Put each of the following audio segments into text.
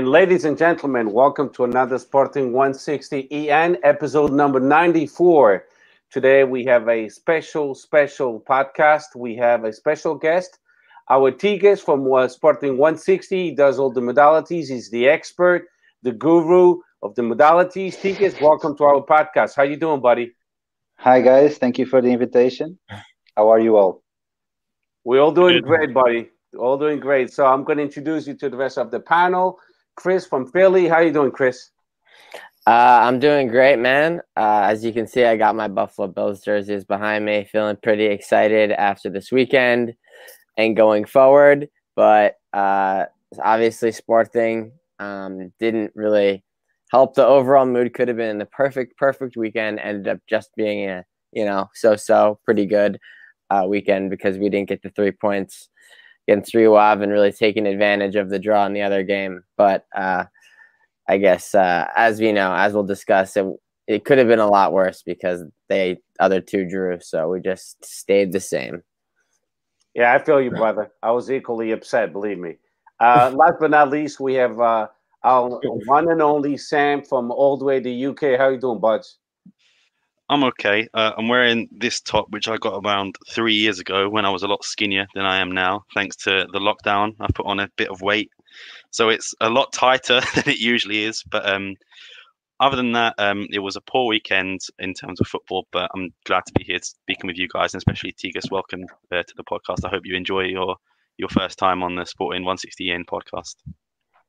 And ladies and gentlemen, welcome to another Sporting 160 EN episode number 94. Today we have a special, special podcast. We have a special guest, our Tigres from uh, Sporting 160. He does all the modalities. He's the expert, the guru of the modalities. Tigres, welcome to our podcast. How you doing, buddy? Hi, guys. Thank you for the invitation. How are you all? We're all doing great, buddy. All doing great. So I'm going to introduce you to the rest of the panel. Chris from Philly. How you doing, Chris? Uh, I'm doing great, man. Uh, as you can see, I got my Buffalo Bills jerseys behind me. Feeling pretty excited after this weekend and going forward. But uh, obviously, Sporting um, didn't really help the overall mood. Could have been the perfect, perfect weekend. Ended up just being a you know so-so, pretty good uh, weekend because we didn't get the three points against Rio Ave and really taking advantage of the draw in the other game. But uh, I guess uh, as we know, as we'll discuss, it it could have been a lot worse because they other two drew, so we just stayed the same. Yeah, I feel you, brother. I was equally upset, believe me. Uh, last but not least, we have uh, our one and only Sam from all the way to UK. How you doing, buds? I'm okay. Uh, I'm wearing this top, which I got around three years ago when I was a lot skinnier than I am now, thanks to the lockdown. I put on a bit of weight, so it's a lot tighter than it usually is. But um, other than that, um, it was a poor weekend in terms of football. But I'm glad to be here speaking with you guys, and especially Tigres. Welcome uh, to the podcast. I hope you enjoy your your first time on the Sporting 160 N podcast.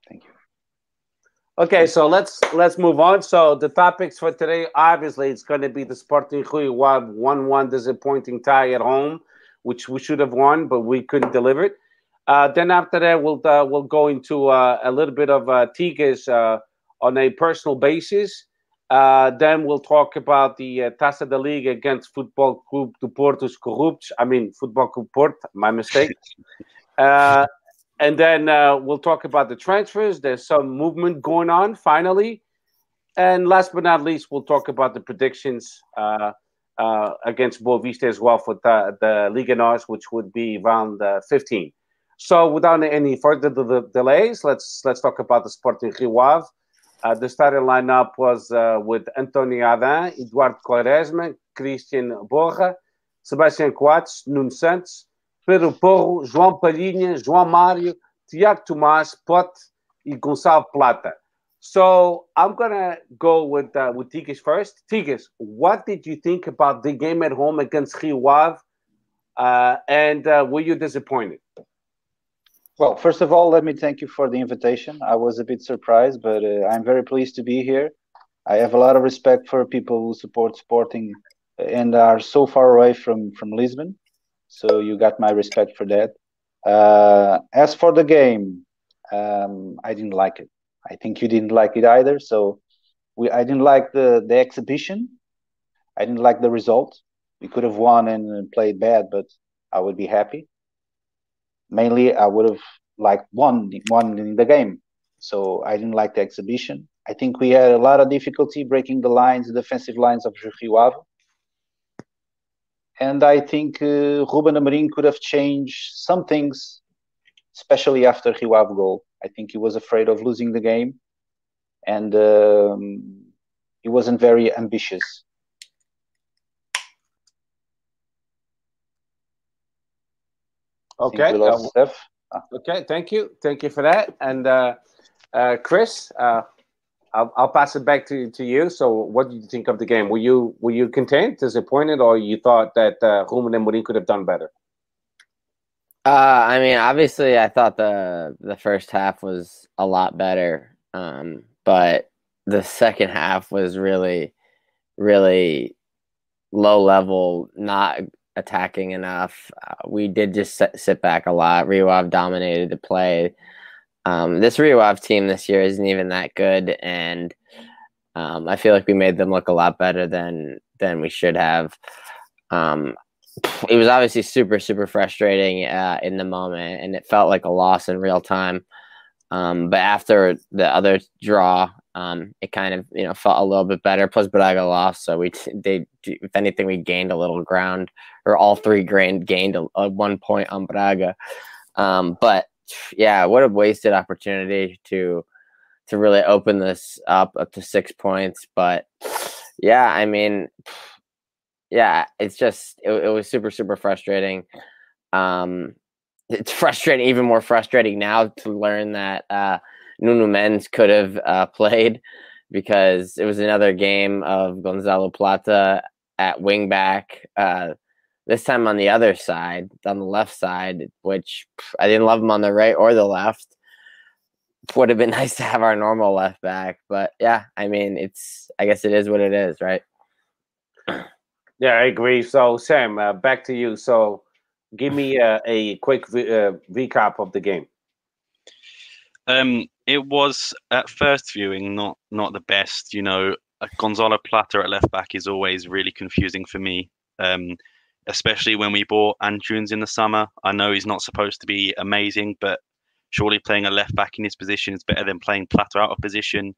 Thank you. Okay, so let's let's move on. So the topics for today, obviously, it's going to be the Sporting Ave one-one disappointing tie at home, which we should have won, but we couldn't deliver it. Uh, then after that, we'll uh, we'll go into uh, a little bit of uh, Tigres uh, on a personal basis. Uh, then we'll talk about the uh, Taça da Liga against Football Club do Porto's Corrupts. I mean, Football Club Porto, my mistake. and then uh, we'll talk about the transfers. There's some movement going on finally. And last but not least, we'll talk about the predictions uh, uh, against Boavista as well for the, the Liga NOS, which would be around uh, 15. So without any further de- delays, let's let's talk about the Sporting Rio. Uh, the starting lineup was uh, with Antonio Adan, Eduardo Quaresma, Christian Borja, Sebastian Coates, Nuno Santos, Pedro Porro, João Palhinha, João Mário, Tiago Tomás, Pote, e Gonçalo Plata. So I'm gonna go with uh, with Tigres first. Tigres, what did you think about the game at home against Rio Ave, uh, and uh, were you disappointed? Well, first of all, let me thank you for the invitation. I was a bit surprised, but uh, I'm very pleased to be here. I have a lot of respect for people who support Sporting and are so far away from from Lisbon. So you got my respect for that. Uh, as for the game, um, I didn't like it. I think you didn't like it either. So we, I didn't like the the exhibition. I didn't like the result. We could have won and played bad, but I would be happy. Mainly, I would have liked one one in the game. So I didn't like the exhibition. I think we had a lot of difficulty breaking the lines, the defensive lines of Ave and I think uh, Ruben Amorim could have changed some things, especially after Rio Ave goal. I think he was afraid of losing the game, and um, he wasn't very ambitious. Okay. Okay. Thank you. Thank you for that. And uh, uh Chris, uh, I'll, I'll pass it back to, to you. So, what did you think of the game? Were you were you content, disappointed, or you thought that uh, Amorim could have done better? Uh, I mean, obviously, I thought the the first half was a lot better, um, but the second half was really, really low level, not attacking enough. Uh, we did just sit, sit back a lot. Rio Ave dominated the play. Um, this Rio Ave team this year isn't even that good, and um, I feel like we made them look a lot better than than we should have. Um, it was obviously super super frustrating uh, in the moment, and it felt like a loss in real time. Um, but after the other draw, um, it kind of you know felt a little bit better. Plus, Braga lost, so we they if anything we gained a little ground, or all three gained gained a, a one point on Braga. Um, but yeah, what a wasted opportunity to to really open this up up to six points. But yeah, I mean, yeah, it's just it, it was super super frustrating. Um, it's frustrating, even more frustrating now to learn that uh, Nuno Mendes could have uh, played because it was another game of Gonzalo Plata at wingback. Uh, this time on the other side, on the left side, which I didn't love him on the right or the left. Would have been nice to have our normal left back, but yeah, I mean, it's I guess it is what it is, right? Yeah, I agree. So, Sam, uh, back to you. So, give me a, a quick uh, recap of the game. Um, it was at first viewing not not the best. You know, Gonzalo Plata at left back is always really confusing for me. Um, especially when we bought Antunes in the summer. I know he's not supposed to be amazing, but surely playing a left back in his position is better than playing Plata out of position.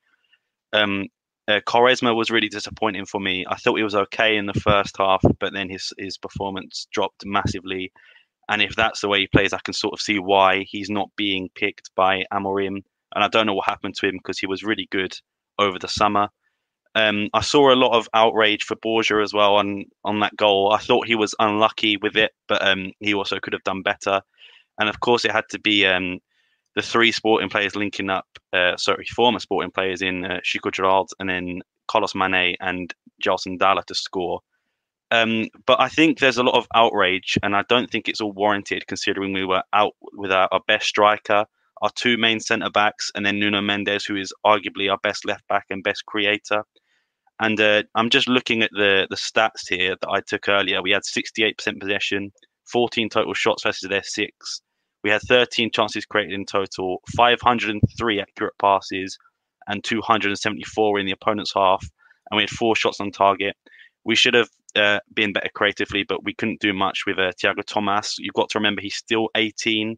Um, uh, was really disappointing for me. I thought he was okay in the first half, but then his his performance dropped massively. And if that's the way he plays, I can sort of see why he's not being picked by Amorim. And I don't know what happened to him because he was really good over the summer. Um, I saw a lot of outrage for Borja as well on on that goal. I thought he was unlucky with it, but um, he also could have done better. And of course, it had to be um, the three sporting players linking up, uh, sorry, former sporting players in uh, Chico Gerald and then Carlos Mané and Gelson Dala to score. Um, but I think there's a lot of outrage, and I don't think it's all warranted considering we were out with our, our best striker, our two main centre backs, and then Nuno Mendes, who is arguably our best left back and best creator. And uh, I'm just looking at the the stats here that I took earlier. We had 68% possession, 14 total shots versus their six. We had 13 chances created in total, 503 accurate passes, and 274 in the opponent's half. And we had four shots on target. We should have uh, been better creatively, but we couldn't do much with uh, Tiago Tomas. You've got to remember he's still 18.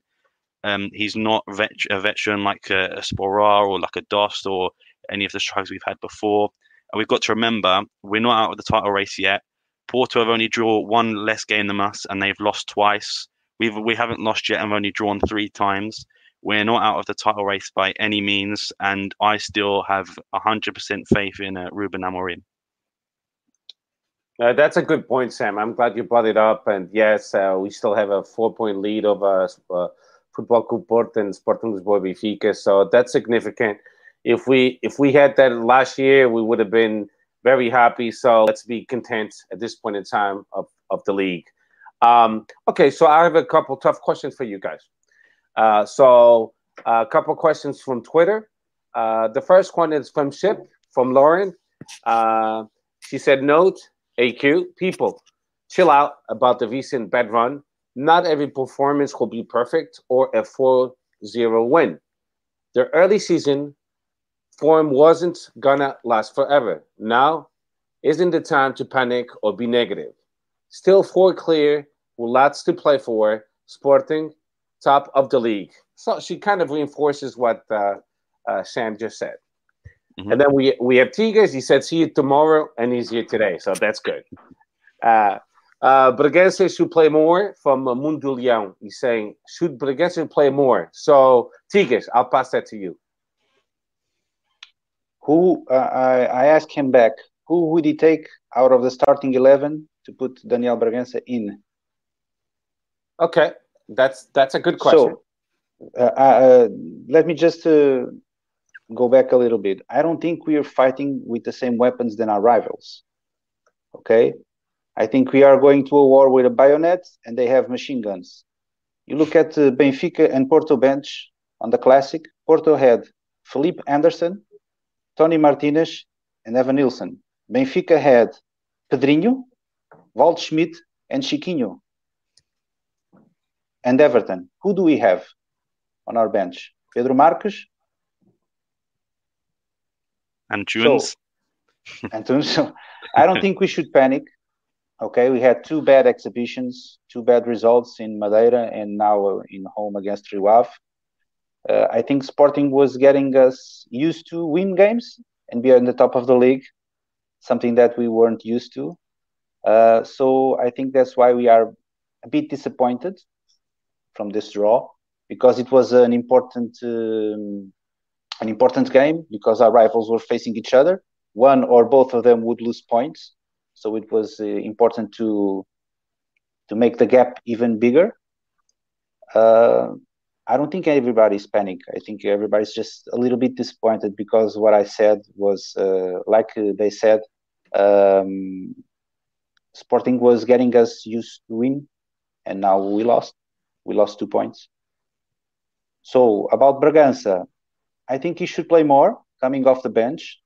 Um, he's not vet- a veteran like a, a Sporar or like a Dost or any of the strikers we've had before. And we've got to remember we're not out of the title race yet. Porto have only drawn one less game than us, and they've lost twice. We've we haven't lost yet and only drawn three times. We're not out of the title race by any means, and I still have hundred percent faith in uh, Ruben Amorim. Uh, that's a good point, Sam. I'm glad you brought it up. And yes, uh, we still have a four-point lead over uh, Football Club Porto and Sporting Lisboa Benfica, so that's significant. If we if we had that last year, we would have been very happy. So let's be content at this point in time of, of the league. Um, okay, so I have a couple tough questions for you guys. Uh, so a couple questions from Twitter. Uh, the first one is from Ship from Lauren. Uh, she said, "Note AQ people, chill out about the recent bad run. Not every performance will be perfect or a 4-0 win. The early season form wasn't gonna last forever. Now isn't the time to panic or be negative. Still four clear with lots to play for. Sporting, top of the league. So she kind of reinforces what uh, uh, Sam just said. Mm-hmm. And then we we have Tigers. He said, "See you tomorrow," and he's here today, so that's good. Uh, uh, Bragança should play more from uh, Mundo Leão. He's saying, "Should Bragança play more?" So Tigers, I'll pass that to you. Who uh, I, I asked him back. Who would he take out of the starting eleven to put Daniel Bragança in? Okay, that's that's a good question. So, uh, uh, let me just uh, go back a little bit. I don't think we are fighting with the same weapons than our rivals. Okay, I think we are going to a war with a bayonet, and they have machine guns. You look at uh, Benfica and Porto bench on the classic. Porto had Felipe Anderson, Toni Martinez, and Evanilson. Benfica had Pedrinho, Walt Waldschmidt, and Chiquinho and Everton. Who do we have on our bench? Pedro Marques Antunes. So, Antunes. So I don't think we should panic. Okay, we had two bad exhibitions, two bad results in Madeira, and now in home against Rio Ave. Uh, I think Sporting was getting us used to win games and be on the top of the league, something that we weren't used to. Uh, so I think that's why we are a bit disappointed from this draw because it was an important um, an important game because our rivals were facing each other. One or both of them would lose points, so it was uh, important to to make the gap even bigger. Uh, I don't think everybody's panic. I think everybody's just a little bit disappointed because what I said was, uh, like they said, um, Sporting was getting us used to win, and now we lost. We lost two points. So about Bragança, I think he should play more coming off the bench,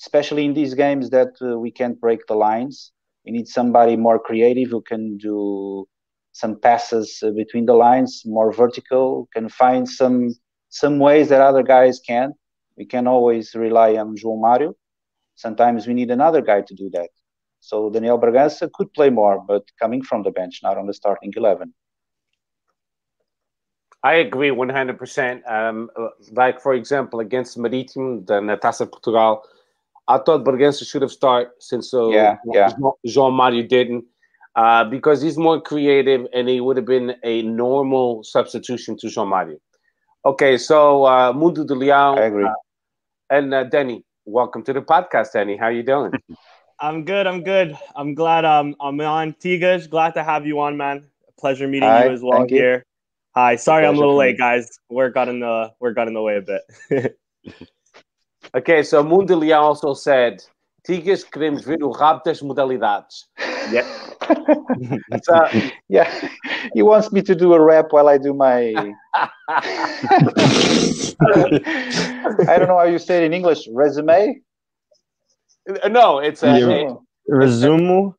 especially in these games that uh, we can't break the lines. We need somebody more creative who can do some passes uh, between the lines, more vertical, can find some some ways that other guys can. We can always rely on João Mario. Sometimes we need another guy to do that. So Daniel Bragança could play more, but coming from the bench, not on the starting eleven. I agree 100%. Um, like, for example, against Marítimo, the Taça Portugal, I thought Bragança should have started since uh, yeah, yeah. João Mario didn't uh, because he's more creative and he would have been a normal substitution to João Mario. Okay, so uh, Mundo de Leão. I agree. Uh, and uh, Denny, welcome to the podcast, Denny. How you doing? I'm good. I'm good. I'm glad um, I'm on. Tigas, glad to have you on, man. Pleasure meeting Hi, you as well here. You. Hi. Sorry, I'm a little late, guys. Work got in the work got in the way a bit. okay, so Mundo Leão also said, Tigas, queremos ver o rabo das modalidades. Yeah. so, yeah, he wants me to do a rap while I do my. I don't know how you say it in English. Resume. No, it's a yeah. resume.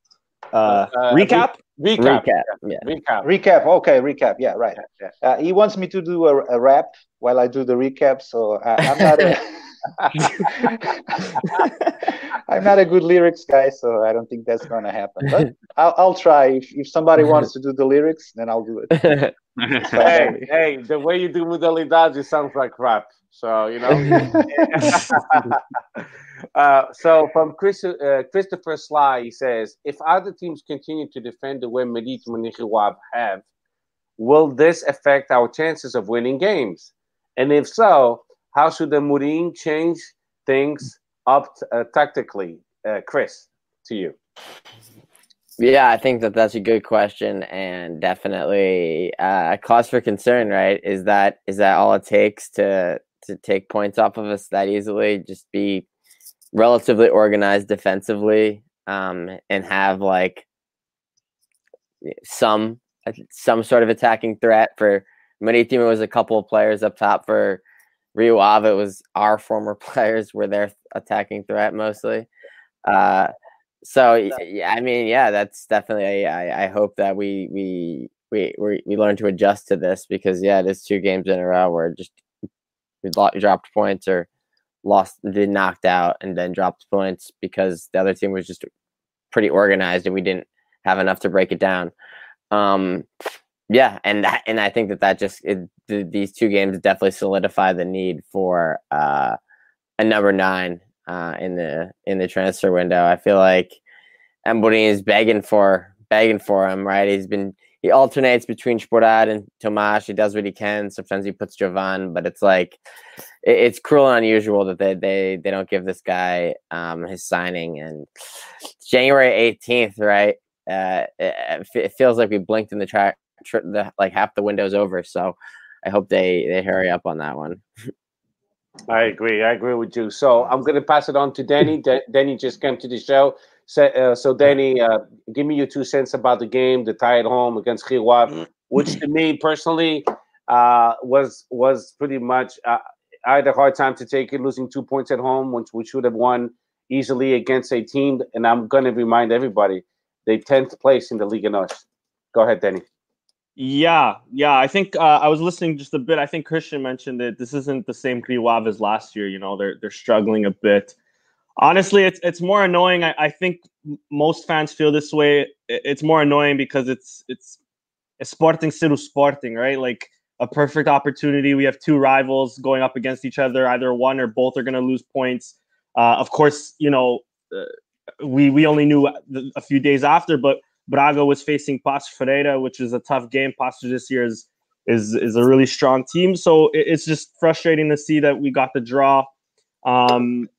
Uh, uh, recap. Re- recap. Recap. Yeah. Recap. Recap. Okay, recap. Yeah, right. Uh, he wants me to do a, a, rap while I do the recap, so uh, I'm not. A, I'm not a good lyrics guy, so I don't think that's going to happen. But I'll, I'll try. If, if somebody wants to do the lyrics, then I'll do it. hey, hey, the way you do Modalidades, it sounds like rap. So, you know. uh, so from Chris, uh, Christopher Sly, he says, if other teams continue to defend the way Marítimo and Rio Ave have, will this affect our chances of winning games? And if so, how should the Amorim change things up uh, tactically? Uh, Chris, to you. Yeah, I think that that's a good question and definitely uh, a cause for concern. Right? Is that is that all it takes to to take points off of us that easily? Just be relatively organized defensively um, and have like some some sort of attacking threat for Marítimo was a couple of players up top for Rio Ave, it was our former players were their attacking threat mostly. Uh, so yeah, I mean, yeah, that's definitely. I, I hope that we we we we we learn to adjust to this because yeah, it is two games in a row where just we dropped points or lost, did knocked out, and then dropped points because the other team was just pretty organized and we didn't have enough to break it down. Um, yeah, and that, and I think that that just it, th- these two games definitely solidify the need for uh, a number nine uh, in the in the transfer window. I feel like Amorim is begging for begging for him. Right, he's been he alternates between Sporar and Tomas. He does what he can. Sometimes he puts Jovane, but it's like it, it's cruel and unusual that they they they don't give this guy um, his signing and January eighteenth. Right, uh, it, it feels like we blinked in the track the, like half the window's over. So I hope they they hurry up on that one. I agree. I agree with you. So I'm going to pass it on to Danny. D- Danny just came to the show. So, uh, so Danny, uh, give me your two cents about the game, the tie at home against Rio Ave, which to me personally uh, was was pretty much. Uh, I had a hard time to take it, losing two points at home, which we should have won easily against a team. And I'm going to remind everybody, they 10th place in the league in us. Go ahead, Danny. Yeah, yeah. I think uh, I was listening just a bit. I think Christian mentioned that this isn't the same Rio Ave as last year. You know, they're they're struggling a bit. Honestly, it's it's more annoying. I, I think most fans feel this way. It's more annoying because it's it's a Sporting Siru Sporting, right? Like a perfect opportunity. We have two rivals going up against each other. Either one or both are going to lose points. Uh, of course, you know, uh, we we only knew a few days after, but Braga was facing Paços Ferreira, which is a tough game. Paços this year is is is a really strong team. So it, it's just frustrating to see that we got the draw, um,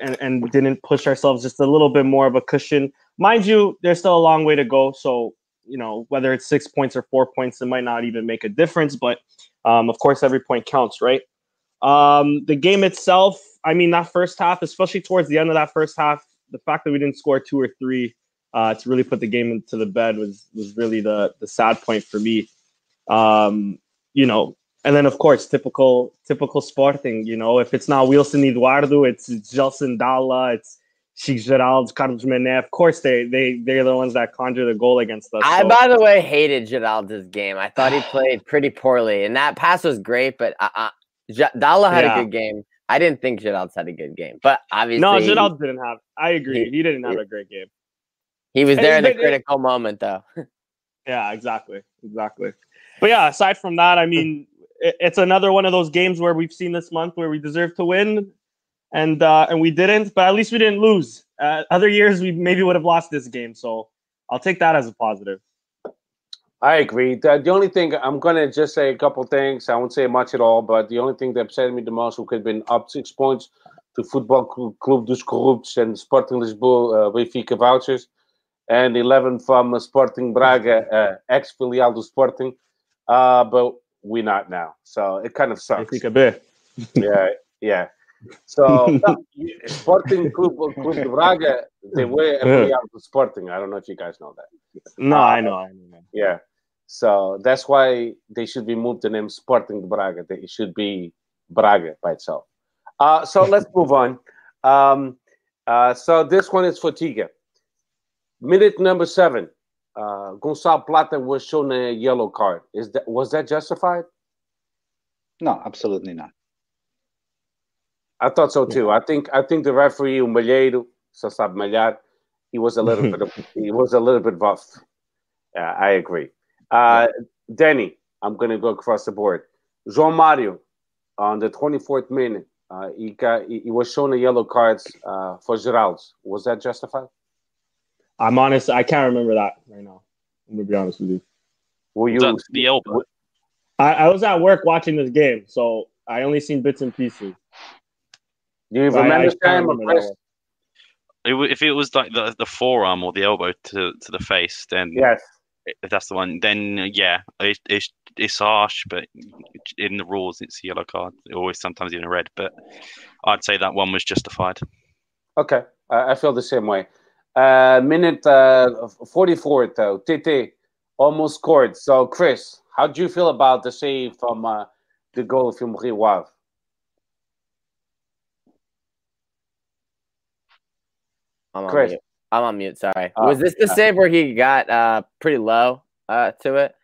and and didn't push ourselves just a little bit more of a cushion. Mind you, there's still a long way to go. So you know whether it's six points or four points, it might not even make a difference. But um, of course, every point counts, right? Um, the game itself, I mean, that first half, especially towards the end of that first half, the fact that we didn't score two or three uh, to really put the game into the bed was was really the the sad point for me. Um, you know, and then of course, typical typical Sporting. You know, if it's not Wilson Eduardo, it's, it's Gelson Dala, it's Chico Geraldo, Carlos Mané. Of course, they they they're the ones that conjure the goal against us. I, so. by the way, hated Geraldo's game. I thought he played pretty poorly, and that pass was great, but uh, uh, Dala had yeah. a good game. I didn't think Geraldo had a good game, but obviously, no, Geraldo didn't have. I agree, he, he didn't have a great game. He was there in the critical moment, though. yeah, exactly, exactly. But yeah, aside from that, I mean, it's another one of those games where we've seen this month where we deserve to win, and uh, and we didn't. But at least we didn't lose. Uh, other years we maybe would have lost this game, so I'll take that as a positive. I agree. The, the only thing I'm gonna just say a couple things. I won't say much at all, but the only thing that upset me the most, we could have been up six points to Football Club dos Corruptos and Sporting Lisboa, uh, Benfica vouchers and 11 from Sporting Braga, uh, ex filial do Sporting. Uh, but we're not now. So it kind of sucks. yeah, yeah. So Sporting Club, Club de Braga, they were a filial to Sporting. I don't know if you guys know that. No, uh, I know. I know. Yeah. So that's why they should be moved the name Sporting de Braga. It should be Braga by itself. Uh, so let's move on. Um, uh, so this one is for Tiga. Minute number seven, uh, Gonçalo Plata was shown a yellow card. Is that was that justified? No, absolutely not. I thought so too. I think I think the referee Malheiro, só sabe malhar, he was a little bit he was a little bit rough. Yeah, I agree. Uh, Danny, I'm going to go across the board. João Mario, on the 24th minute, uh, he got he, he was shown a yellow cards uh, for Geraldo. Was that justified? I'm honest. I can't remember that right now. I'm gonna be honest with you. Were you the elbow? I, I, was at work watching this game, so I only seen bits and pieces. Do you remember I, I remember if it was like the, the forearm or the elbow to, to the face, then yes, if that's the one, then yeah, it, it's it's harsh, but in the rules it's a yellow card, always sometimes even a red. But I'd say that one was justified. Okay, I feel the same way. Uh, minute uh, 44, though. TT almost scored. So, Chris, how do you feel about the save from uh, the goal from Rio Ave? I'm on Chris. mute. I'm on mute. Sorry. Uh, Was this the uh, save where he got uh, pretty low uh, to it?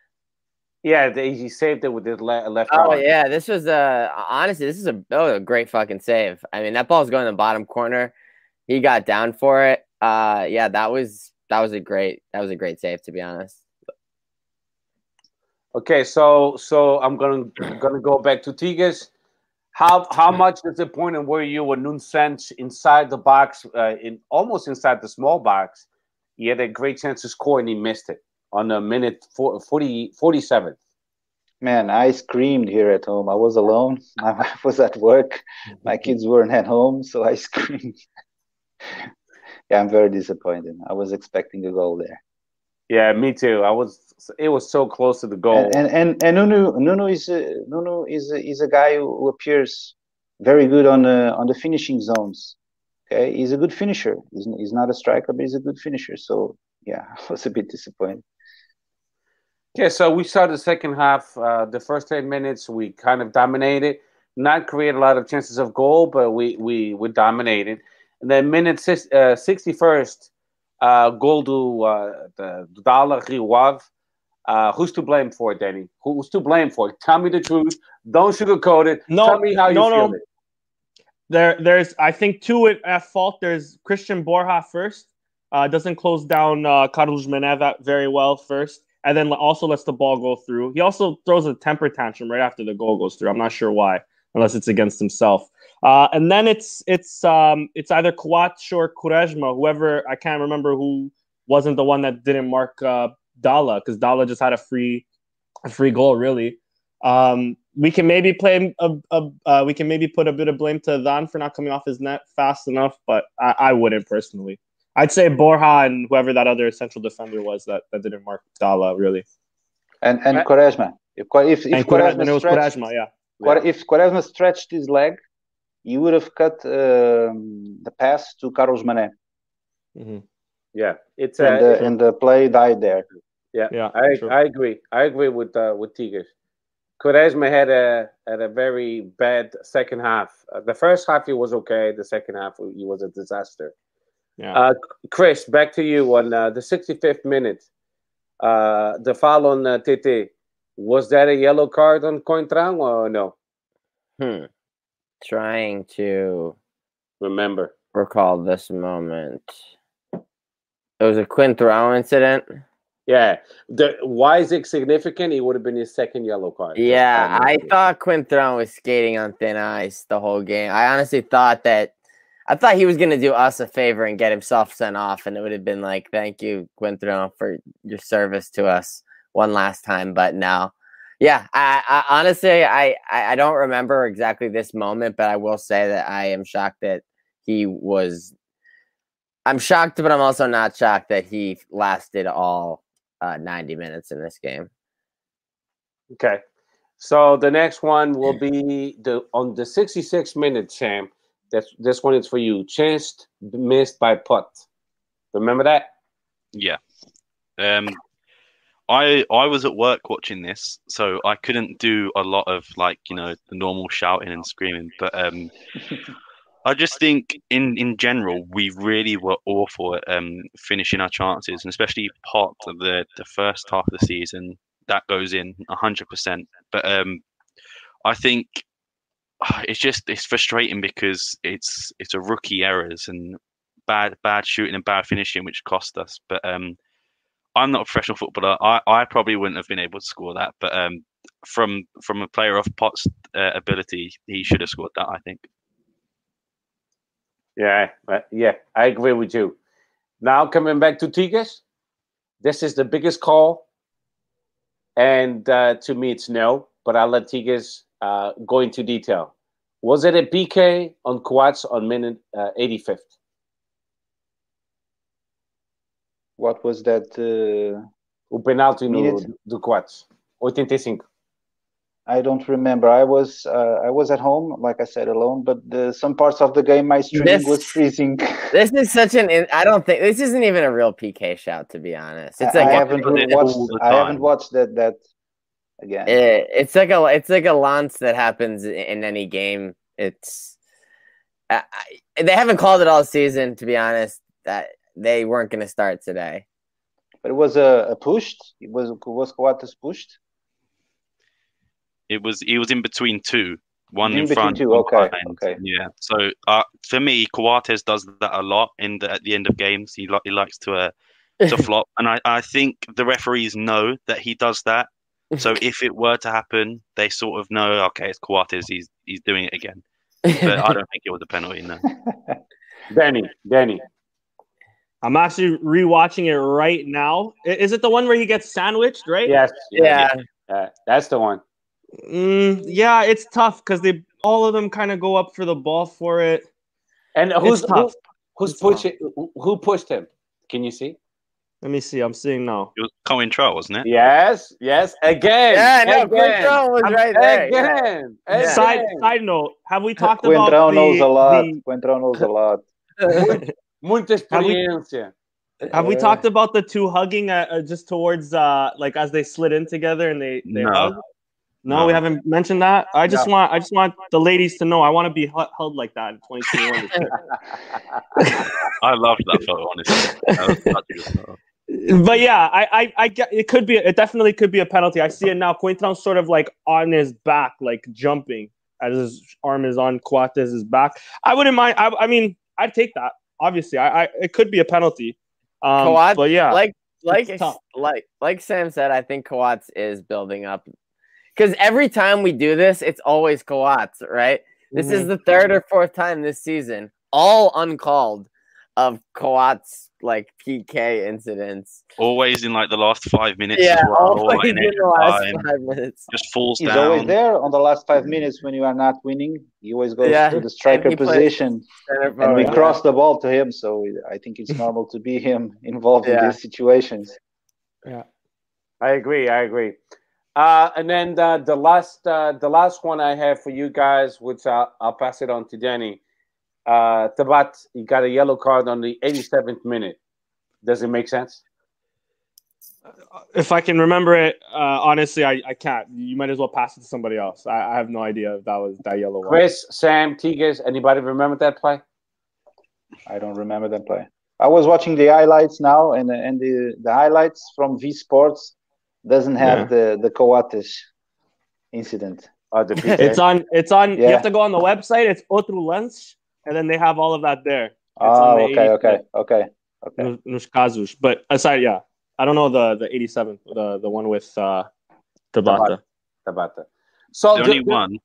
Yeah, he saved it with his le- left oh, arm. yeah. This was uh honestly, this is a, oh, a great fucking save. I mean, that ball's going in the bottom corner. He got down for it. Uh, yeah, that was that was a great that was a great save to be honest. Okay, so so I'm gonna gonna go back to Tigres. How how much disappointed were you when Nunes inside the box, uh, in almost inside the small box? He had a great chance to score and he missed it on a minute 40, 47. Man, I screamed here at home. I was alone. My wife was at work. My kids weren't at home, so I screamed yeah, I'm very disappointed. I was expecting a goal there. Yeah, me too. I was. It was so close to the goal. And and and Nunu Nuno is a, Nuno is a, is a guy who appears very good on the on the finishing zones. Okay, he's a good finisher. He's, he's not a striker, but he's a good finisher. So yeah, I was a bit disappointed. Okay, so we saw the second half. Uh, the first ten minutes, we kind of dominated. Not create a lot of chances of goal, but we we we dominated. And then minute uh, 61st, uh, goal to uh, the Dala Rio Ave. Uh, who's to blame for it, Danny? Who's to blame for it? Tell me the truth. Don't sugarcoat it. No, Tell me how you no, feel no. it. There, there's, I think, two at fault. There's Christian Borja first. Uh, doesn't close down uh, Carlos Mané very well first. And then also lets the ball go through. He also throws a temper tantrum right after the goal goes through. I'm not sure why, unless it's against himself. Uh, and then it's it's um, it's either Coates or Quaresma, whoever I can't remember who wasn't the one that didn't mark uh, Dala because Dala just had a free a free goal really. Um, we can maybe play a, a uh, we can maybe put a bit of blame to Dan for not coming off his net fast enough, but I, I wouldn't personally. I'd say Borja and whoever that other central defender was that, that didn't mark Dala really. And and Quaresma. If if, if and Quaresma, and it was stretched, Quaresma, yeah. Quar- if Quaresma stretched his leg, he would have cut um, the pass to Carlos Mané, Mm-hmm. Yeah, it's and, uh, the, and the play died there. yeah. Yeah, I true. I agree. I agree with uh, with Tigres. Quaresma had a had a very bad second half. Uh, the first half he was okay. The second half he was a disaster. Yeah. Uh, Chris, back to you on uh, the 65th minute. Uh, the foul on uh, TT. Was that a yellow card on Coentrão or no? Hmm. Trying to Remember. recall this moment. It was a Coentrão incident. Yeah. The, why is it significant? It would have been his second yellow card. Yeah, I thought Coentrão was skating on thin ice the whole game. I honestly thought that I thought he was gonna do us a favor and get himself sent off, and it would have been like, "Thank you, Coentrão, for your service to us one last time." But no, yeah, I, I honestly, I, I I don't remember exactly this moment, but I will say that I am shocked that he was. I'm shocked, but I'm also not shocked that he lasted all uh, 90 minutes in this game. Okay. So the next one will be the on the 66 minute, Sam. That's this one is for you. Chance missed by Pote. Remember that? Yeah. Um, I I was at work watching this, so I couldn't do a lot of like you know the normal shouting and screaming. But um, I just think in in general we really were awful at um finishing our chances, and especially part of the the first half of the season that goes in hundred percent. But um, I think it's just it's frustrating because it's it's a rookie errors and bad bad shooting and bad finishing which cost us. But um, I'm not a professional footballer. I, I probably wouldn't have been able to score that. But um, from from a player of Pote's uh, ability, he should have scored that. I think. Yeah, yeah, I agree with you. Now coming back to Tigres, this is the biggest call, and uh, to me it's no. But I'll let Tigres uh, go into detail. Was it a PK on Coates on minute uh, 85th? What was that? Uh, O penalti no, Minute. do Coates. 85. I don't remember. I was uh, I was at home, like I said, alone. But the, some parts of the game, my stream This- was freezing. This is such an. I don't think this isn't even a real PK shout, to be honest. It's I, like I a- haven't watching watched. I haven't watched that that again. it- it's like a it's like a lance that happens in any game. It's I, I, they haven't called it all season, to be honest. That they weren't going to start today. But it was a, a pushed. It was was Coates pushed. It was he was in between two, one In in, front, two, one okay, behind. okay. Yeah. So uh, for me, Coates does that a lot in the, at the end of games. He li- he likes to uh, to flop, and I, I think the referees know that he does that. So if it were to happen, they sort of know, okay, it's Coates. He's he's doing it again. But I don't think it was a penalty. No. Danny, Danny. I'm actually rewatching it right now. Is it the one where he gets sandwiched, right? Yes. yeah, Uh, that's the one. Mm, yeah, it's tough because they all of them kind of go up for the ball for it. And who's who, tough. who's It's tough. pushing? Who, who pushed him? Can you see? Let me see. I'm seeing now. It was Coentrão, wasn't it? Yes, yes. Again. yeah. No, again, Coentrão was right there. Again. Yeah. again. Side side note: Have we talked about Coentrão the, knows a lot. the- Coentrão knows a lot. Muita Have we- experiencia. have we Uh, talked about the two hugging uh, uh, just towards uh like as they slid in together and they they No. hug? No, No. we haven't mentioned that. I just No. want I just want the ladies to know I want to be hu- held like that in 2021. I love that photo. Honestly, that was such a good photo. but yeah, I, I, I get it could be it definitely could be a penalty. I see it now. Quinton's sort of like on his back, like jumping as his arm is on Coates' back. I wouldn't mind. I, I mean, I'd take that. Obviously, I, I it could be a penalty. Um, Coates, but yeah, like like like like Sam said, I think Coates is building up because every time we do this, it's always Coates, right? This is Mhm. the third or fourth time this season, all uncalled, of Coates like PK incidents. Always in like the last five minutes. Yeah, well, always in in the last time, five minutes. Just falls He's down. always there on the last five minutes when you are not winning. He always goes Yeah, to the striker and he plays position, Center and we yeah. cross the ball to him. So I think it's normal to be him involved in these situations. Yeah, I agree. I agree. Uh, and then the, the last uh, the last one I have for you guys, which I'll, I'll pass it on to Danny. Uh, Tabata, you got a yellow card on the 87th minute. Does it make sense? If I can remember it, uh, honestly, I, I can't. You might as well pass it to somebody else. I, I have no idea if that was that yellow one. Chris, Sam, Tigers, anybody remember that play? I don't remember that play. I was watching the highlights now, and and the, the highlights from V Sports doesn't have the the Coates incident. Oh, the It's on. It's on. You have to go on the website. It's Otru Lens, and then they have all of that there. Oh, on the okay, 80th okay, okay, okay. Nus- Nuskazush. But aside, yeah, I don't know the the 87th, the the one with uh Tabata. Tabata. So the the- only the- one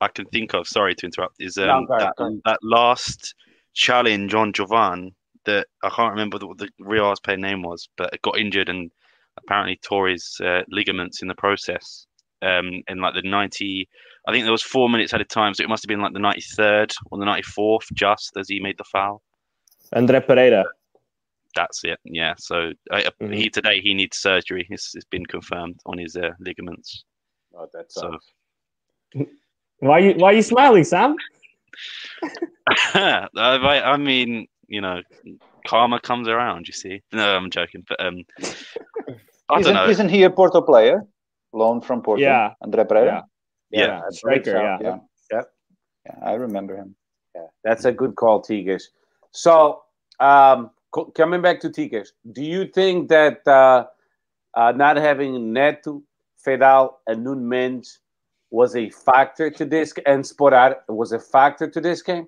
I can think of, sorry to interrupt, is um, go ahead, that, go ahead. that last challenge on Jovane that I can't remember what the real player name was, but it got injured and apparently tore his uh, ligaments in the process. Um, in like the 90, I think there was four minutes at a time, so it must have been like the 93rd or the 94th, just as he made the foul. Andre Pereira. That's it. Yeah. So uh, Mhm. he today he needs surgery. It's, it's been confirmed on his uh, ligaments. Oh, that's So Why you Why you smiling, Sam? I, I mean, you know, karma comes around. You see? No, I'm joking, but um, I Isn't, don't know. isn't he a Porto player? Loan from Porto? Yeah. Andre Pereira? Yeah. I believe striker. so. Yeah. Yeah. Yeah. Yeah, I remember him. Yeah, that's a good call, Tigers. So, um, co- coming back to Tigers, do you think that uh, uh, not having Neto, Feddal, and Nuno Mendes was a factor to this, and Sporar was a factor to this game?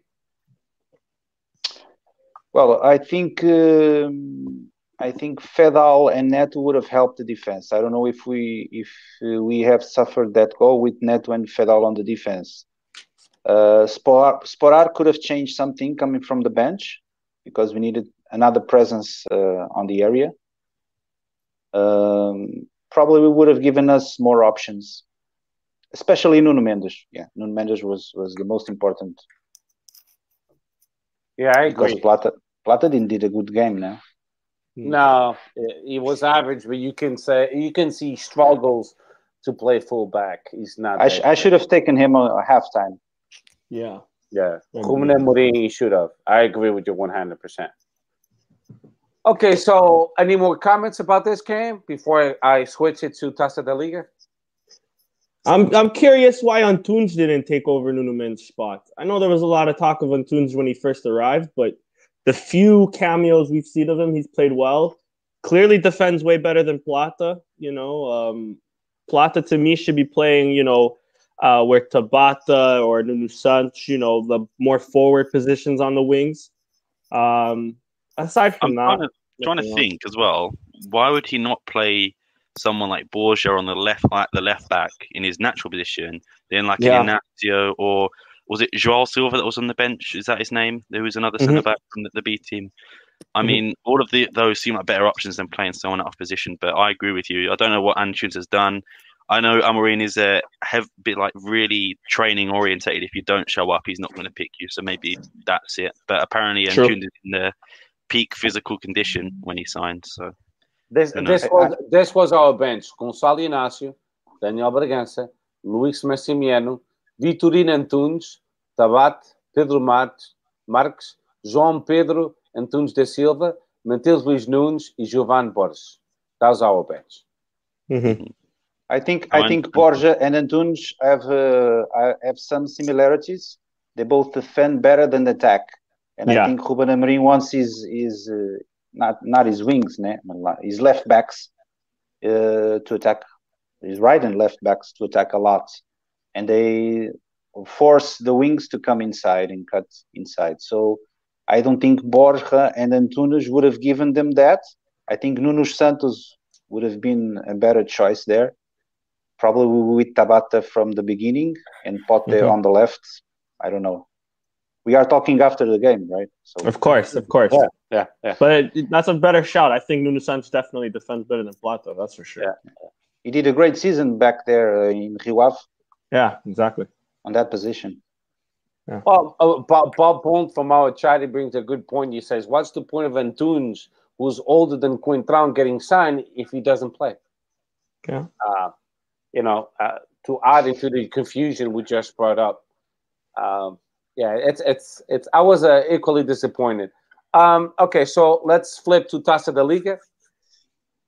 Well, I think um, I think Feddal and Neto would have helped the defense. I don't know if we if we have suffered that goal with Neto and Feddal on the defense. Uh, Sporar, Sporar could have changed something coming from the bench because we needed another presence uh, on the area. Um, probably we would have given us more options, especially Nuno Mendes. Yeah, Nuno Mendes was was the most important Yeah, I agree. because. Plata Plata didn't did a good game now. Hmm. No, he was average, but you can say you can see struggles to play fullback. He's not. I, sh- I should have taken him a, a halftime. Yeah. Yeah, Agreed. Kumne Mourinho should have. I agree with you one hundred percent. Okay, so any more comments about this game before I switch it to Taça de Liga? I'm I'm curious why Antunes didn't take over Nuno Mendes' spot. I know there was a lot of talk of Antunes when he first arrived, but the few cameos we've seen of him, he's played well. Clearly defends way better than Plata. You know, um, Plata to me should be playing, you know, uh, where Tabata or Nuno Santos, you know, the more forward positions on the wings. Um, aside from I'm that, trying to, trying to think as well. Why would he not play someone like Borja on the left, like the left back in his natural position, then like Yeah. Ignacio or was it Joao Silva that was on the bench? Is that his name? There was another Mhm. centre back from the, the B team. I Mhm. mean, all of the, those seem like better options than playing someone out of position. But I agree with you. I don't know what Antunes has done. I know Amorim is a have been like really training orientated. If you don't show up, he's not going to pick you. So maybe that's it. But apparently, True. Antunes is in the peak physical condition when he signed. So This this was this was our bench: Gonçalo Inácio, Daniel Bragança, Luís Maximiano, Vitorino Antunes, Tabata, Pedro Marques, Marques, João Pedro Antunes da Silva, Mateus Luís Nunes e Giovanni Borges. That was our bench. I think I and- think Borja and Antunes have uh, have some similarities. They both defend better than attack, and Yeah. I think Ruben Amorim wants his his uh, not not his wings, né? his left backs uh, to attack, his right and left backs to attack a lot, and they force the wings to come inside and cut inside. So I don't think Borja and Antunes would have given them that. I think Nuno Santos would have been a better choice there probably with Tabata from the beginning and Pote Mhm. on the left. I don't know. we are talking after the game, right? So of course, of course. Yeah, yeah, yeah. But it, that's a better shout. I think Nuno Santos definitely defends better than Plata. That's for sure. Yeah. He did a great season back there uh, in Rio Ave. Yeah, exactly. On that position. Yeah. Well, uh, Bob, Bob Pont from our chat he brings a good point. He says, "What's the point of Antunes, who's older than Coentrão, getting signed if he doesn't play?" Yeah. Uh, you know, uh, to add into the confusion we just brought up. Um, yeah, it's it's it's. I was uh, equally disappointed. Um, okay, so let's flip to Taça da Liga.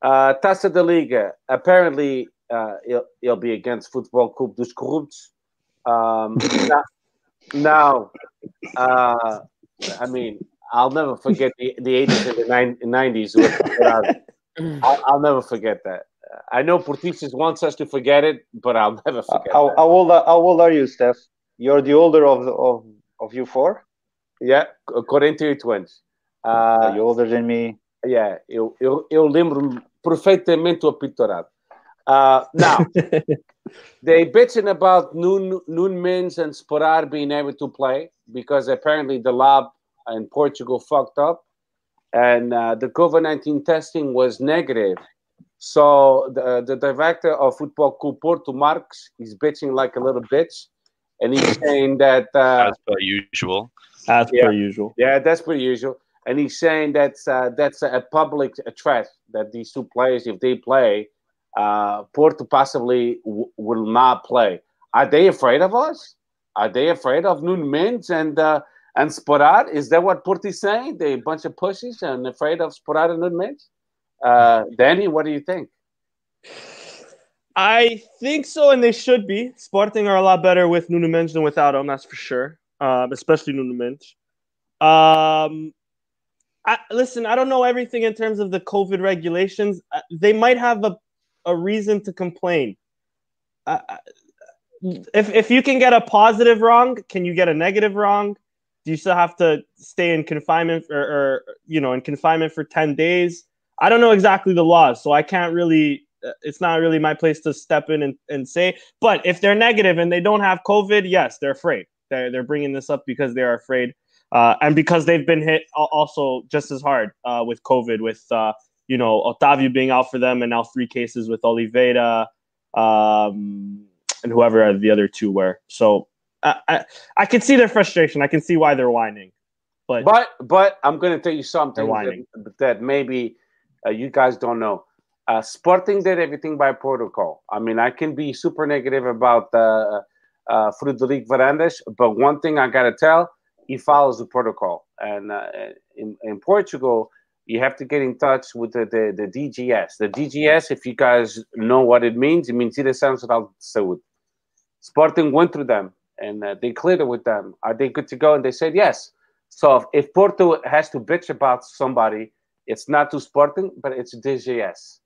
Uh, Taça da Liga. Apparently, uh, it'll be against Football Club dos Corruptos. Um, now, uh, I mean, I'll never forget the, the 80s and the 90s. I'll, I'll never forget that. I know Portices wants us to forget it, but I'll never forget. How, how, old, are, how old are you, Steph? You're the older of the, of of you four? Yeah, according to your twins. Uh, are you older than me? Yeah, eu, eu, eu lembro perfeitamente o Apito Dourado. Uh, now, they bitching about Noon, Noon Mins and Sporar being able to play because apparently the lab in Portugal fucked up and uh, the COVID 19 testing was negative. So the, the director of Football Club Porto, Marques, is bitching like a little bitch and he's saying that uh, as per usual. As yeah, per usual. Yeah, that's per usual. And he's saying that's uh, that's a public threat that these two players, if they play, uh, Porto possibly w- will not play. Are they afraid of us? Are they afraid of Nuno Mendes and uh, and Sporar? Is that what Porto is saying? They a bunch of pussies and afraid of Sporar and Nuno Mendes? Uh, Danny, what do you think? I think so, and they should be. Sporting are a lot better with Nuno Mendes than without him, that's for sure. Um, especially Nuno Mendes. Um, I, listen, I don't know everything in terms of the COVID regulations. Uh, they might have a, a reason to complain. Uh, if if you can get a positive wrong, can you get a negative wrong? Do you still have to stay in confinement or, or you know in confinement for ten days? I don't know exactly the laws, so I can't really uh, it's not really my place to step in and, and say. But if they're negative and they don't have COVID, yes, they're afraid. They're, they're bringing this up because they're afraid. Uh, and because they've been hit also just as hard uh, with COVID, with, uh, you know, Otavio being out for them and now three cases with Oliveira um, and whoever the other two were. So I, I, I can see their frustration. I can see why they're whining. But, but, but I'm going to tell you something that, that, maybe uh, you guys don't know uh, Sporting did everything by protocol. I mean, I can be super negative about uh, uh, Frederic Varandas, but one thing I got to tell, he follows the protocol. And uh, in, in Portugal, you have to get in touch with the, the, the DGS. The DGS, if you guys know what it means, it means Direção Geral de Saúde. Sporting went through them and uh, they cleared it with them. Are they good to go? And they said yes. So if Porto has to bitch about somebody, it's not to Sporting, but it's DGS.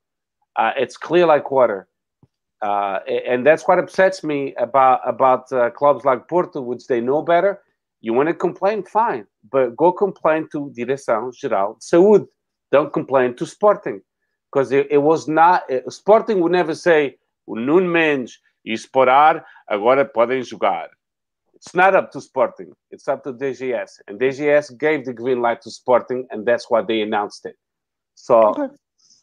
Uh, it's clear like water. Uh, and that's what upsets me about about uh, clubs like Porto, which they know better. You want to complain, fine, but go complain to Direção Geral de Saúde. Don't complain to Sporting, because it, it, was not. It, Sporting would never say, Nuno Mendes e Sporar agora podem jogar. It's not up to Sporting. It's up to DGS, and DGS gave the green light to Sporting, and that's why they announced it. So, okay.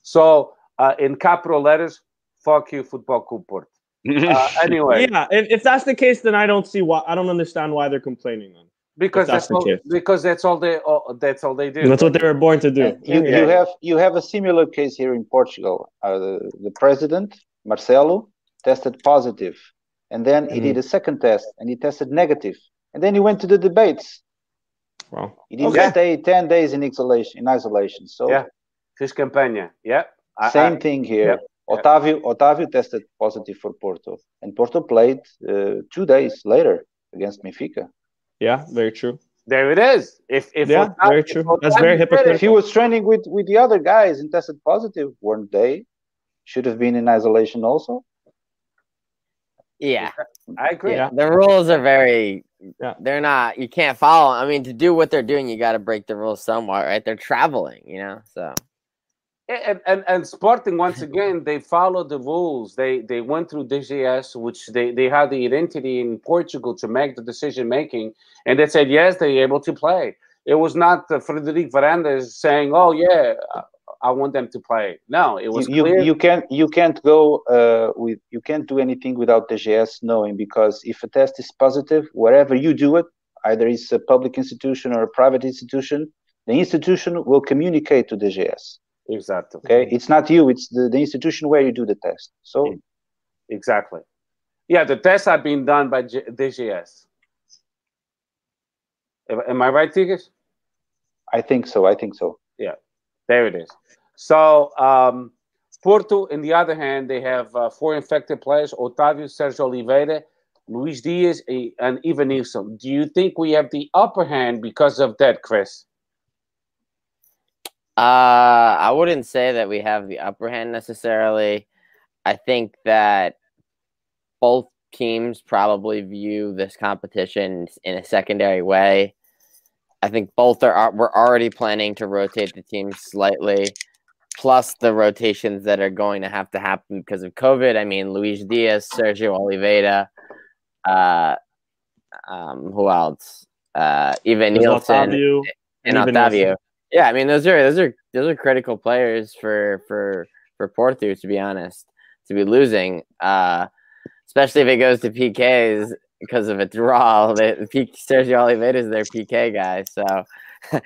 so uh, in capital letters, fuck you, Football Club Porto. Uh, anyway, yeah. If, if that's the case, then I don't see why. I don't understand why they're complaining then. Because that's, that's all, because that's all they oh, that's all they do. That's what they were born to do. You, you have you have a similar case here in Portugal. Uh, the, the president Marcelo tested positive, and then mm-hmm. he did a second test and he tested negative, and then he went to the debates. Wow. He didn't okay. stay ten days in isolation. In isolation. So yeah, his campaign. Yeah. Same I, thing here. Yeah. Otavio Otavio tested positive for Porto, and Porto played uh, two days later against Benfica. Yeah, very true. There it is. If if yeah, Otavio, very true. That's very hypocritical. If he was training with with the other guys and tested positive, weren't they? Should have been in isolation also. Yeah, I agree. Yeah. The rules are very. Yeah. They're not. You can't follow. I mean, to do what they're doing, you got to break the rules somewhat, right? They're traveling, you know. So And, and, and Sporting once again they followed the rules. They they went through DGS, which they, they had the identity in Portugal to make the decision making, and they said yes, they're able to play. It was not uh, Frederic Varandas saying, "Oh yeah, I want them to play." No, it was you clear. you can't you can't go uh, with you can't do anything without DGS knowing because if a test is positive, wherever you do it, either it's a public institution or a private institution, the institution will communicate to DGS. Exactly. Okay, it's not you; it's the, the institution where you do the test. So Exactly. Yeah, the tests have been done by G- DGS. Am, I right, Tigers? I think so. I think so. Yeah, there it is. So, um, Porto, on the other hand, they have uh, four infected players Otávio, Sergio Oliveira, Luis Diaz, and Evanilson. Do you think we have the upper hand because of that, Chris? Uh, I wouldn't say that we have the upper hand necessarily. I think that both teams probably view this competition in a secondary way. I think both are we're already planning to rotate the teams slightly, plus the rotations that are going to have to happen because of COVID. I mean, Luis Diaz, Sergio Oliveira, uh, um, who else? Uh, There's Nielsen and Otavio. Nielsen. Yeah, I mean those are those are those are critical players for for for Porto to be honest to be losing, uh, especially if it goes to PKs because of a draw. The, P- Sergio Oliveira is their PK guy, so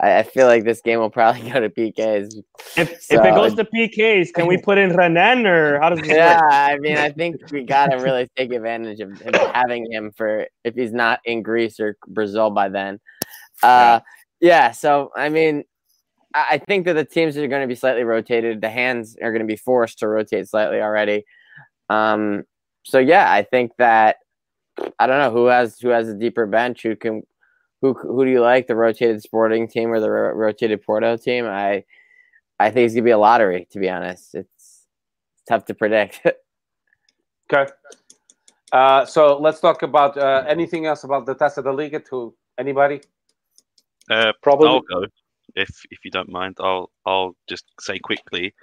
I, I feel like this game will probably go to PKs. If, if it goes to PKs, can we put in Renan or how does this Yeah, work? I mean, I think we gotta really take advantage of having him for if he's not in Greece or Brazil by then. Uh, yeah. Yeah, so I mean, I think that the teams are going to be slightly rotated. The hands are going to be forced to rotate slightly already. Um, so yeah, I think that I don't know who has who has a deeper bench. Who can who who do you like? The rotated Sporting team or the ro- rotated Porto team? I I think it's gonna be a lottery. To be honest, it's tough to predict. Okay. Uh, so let's talk about uh, anything else about the of the Liga to anybody? Uh, Probably I'll go if if you don't mind. I'll I'll just say quickly.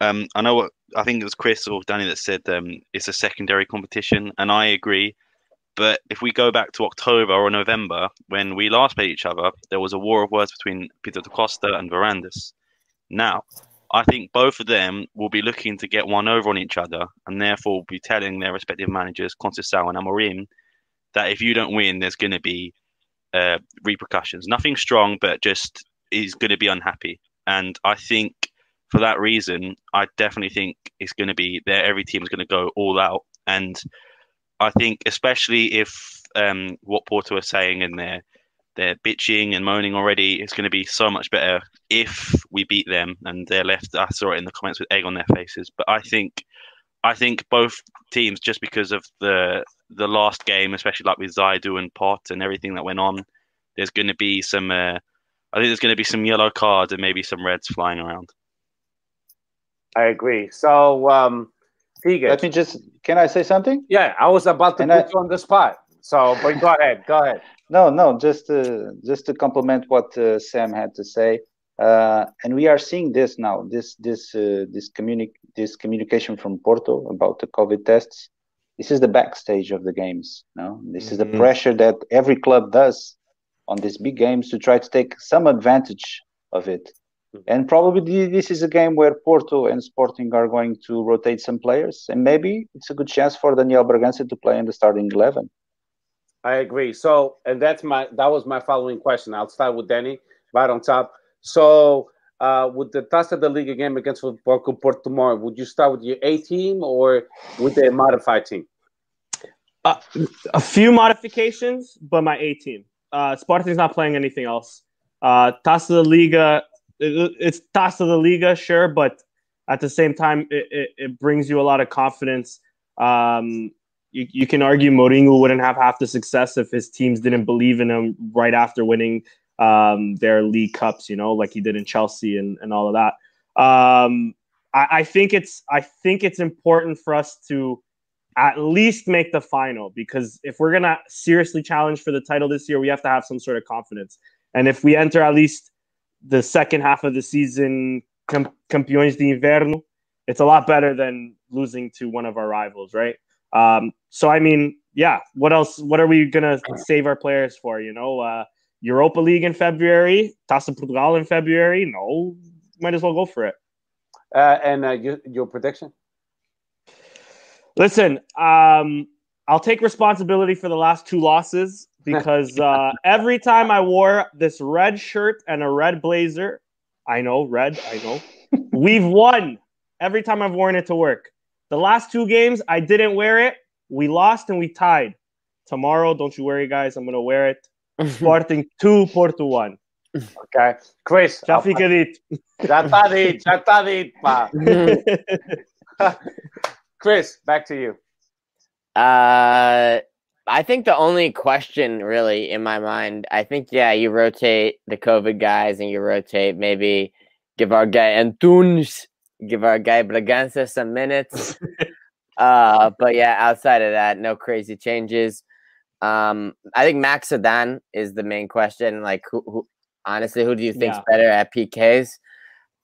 Um, I know what I think it was Chris or Danny that said um, it's a secondary competition, and I agree. But if we go back to October or November when we last played each other, there was a war of words between Pinto da Costa and Varandas. Now, I think both of them will be looking to get one over on each other, and therefore will be telling their respective managers, Conceição and Amorim, that if you don't win, there's going to be uh, repercussions. Nothing strong, but just is going to be unhappy. And I think for that reason, I definitely think it's going to be there. Every team is going to go all out. And I think, especially if um, what Porto are saying in their they're bitching and moaning already, it's going to be so much better if we beat them. And they're left. I saw it in the comments with egg on their faces. But I think, I think both teams, just because of the the last game, especially like with Zaidu and Pote and everything that went on, there's going to be some. Uh, I think there's going to be some yellow cards and maybe some reds flying around. I agree. So, um, Tegan, Let me just. Can I say something? yeah, I was about to And put I- you on the spot. So, but go ahead. Go ahead. No, no. Just to just to complement what uh, Sam had to say, uh, and we are seeing this now. This this uh, this communi- this communication from Porto about the COVID tests. This is the backstage of the games. No, this is the Mhm. pressure that every club does on these big games to try to take some advantage of it. And probably this is a game where Porto and Sporting are going to rotate some players, and maybe it's a good chance for Daniel Bragança to play in the starting eleven. I agree. So, and that's my that was my following question. I'll start with Danny right on top. So, uh, with the of the League game against Porto Porto tomorrow, would you start with your A team or with the modified team? Uh, a few modifications, but my A team. Uh, Spartan's not playing anything else. Uh, Taça de Liga, it, it's Taça de Liga, sure, but at the same time, it, it, it brings you a lot of confidence. Um, you, you can argue Mourinho wouldn't have half the success if his teams didn't believe in him right after winning um, their league cups, you know, like he did in Chelsea and, and all of that. Um, I, I think it's I think it's important for us to at least make the final because if we're gonna seriously challenge for the title this year, we have to have some sort of confidence. And if we enter at least the second half of the season cam- campeões de inverno. It's a lot better than losing to one of our rivals, right? Um, so I mean, yeah. What else? What are we gonna save our players for? You know, uh, Europa League in February, Taça Portugal in February. No, might as well go for it. Uh, and uh, your, your prediction? Listen, um, I'll take responsibility for the last two losses because uh, every time I wore this red shirt and a red blazer, I know red, I know, we've won every time I've worn it to work. The last two games, I didn't wear it. We lost and we tied. Tomorrow, don't you worry, guys. I'm gonna wear it. Sporting two, Porto one. Okay. Chris. Já fica dito. Já tá dito, já tá dito, pá. Chris, back to you. Uh, I think the only question really in my mind, I think, yeah, you rotate the COVID guys and you rotate maybe give our guy Antunes, give our guy Bragança some minutes. uh, but yeah, outside of that, no crazy changes. Um, I think Max Sedan is the main question. Like, who, who honestly, who do you think's Yeah. better at PKs?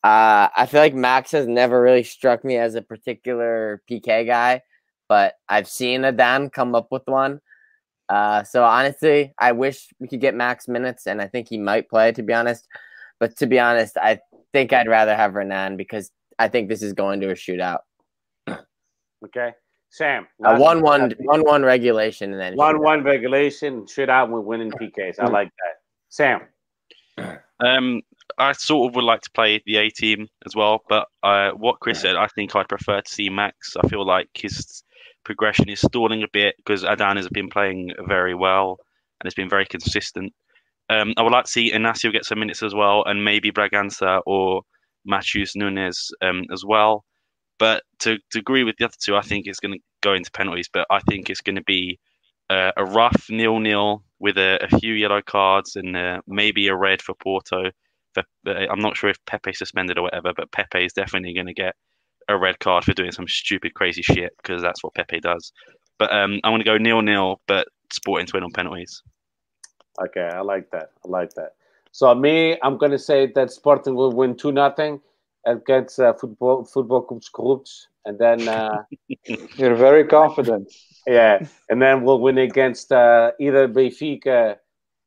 Uh, I feel like Max has never really struck me as a particular PK guy, but I've seen Adan come up with one. Uh, so honestly, I wish we could get Max minutes, and I think he might play. To be honest, but to be honest, I think I'd rather have Renan because I think this is going to a shootout. Okay. Sam. A last one one. one one one regulation, and then one one regulation, shit out with winning PKs. I like that. Sam. Um, I sort of would like to play the A team as well, but uh, what Chris said, I think I'd prefer to see Max. I feel like his progression is stalling a bit because Adan has been playing very well and has been very consistent. Um, I would like to see Inacio get some minutes as well, and maybe Bragança or Matheus Nunes um, as well. But to, to agree with the other two, I think it's going to go into penalties. But I think it's going to be uh, a rough nil-nil with a, a few yellow cards and uh, maybe a red for Porto. For, uh, I'm not sure if Pepe suspended or whatever, but Pepe is definitely going to get a red card for doing some stupid, crazy shit because that's what Pepe does. But um, I'm going to go nil-nil, but Sporting to win on penalties. Okay, I like that. I like that. So me, I'm gonna say that Sporting will win two nothing against uh, football football clubs corrupts, and then uh, You're very confident. yeah, and then we'll win against uh, either Benfica.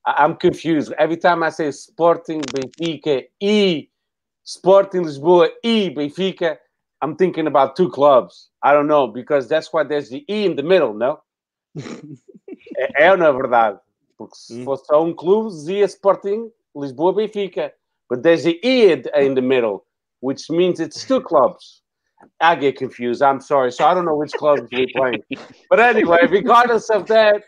I- I'm confused every time I say Sporting Benfica e Sporting Lisboa e Benfica. I'm thinking about two clubs. I don't know because that's why there's the e in the middle. No, é, é na verdade. Porque se fosse só um clube, dizia Sporting, Lisboa, Benfica. But there's the E in the middle, which means it's two clubs. I get confused. I'm sorry. So I don't know which clubs we're playing. But anyway, regardless of that,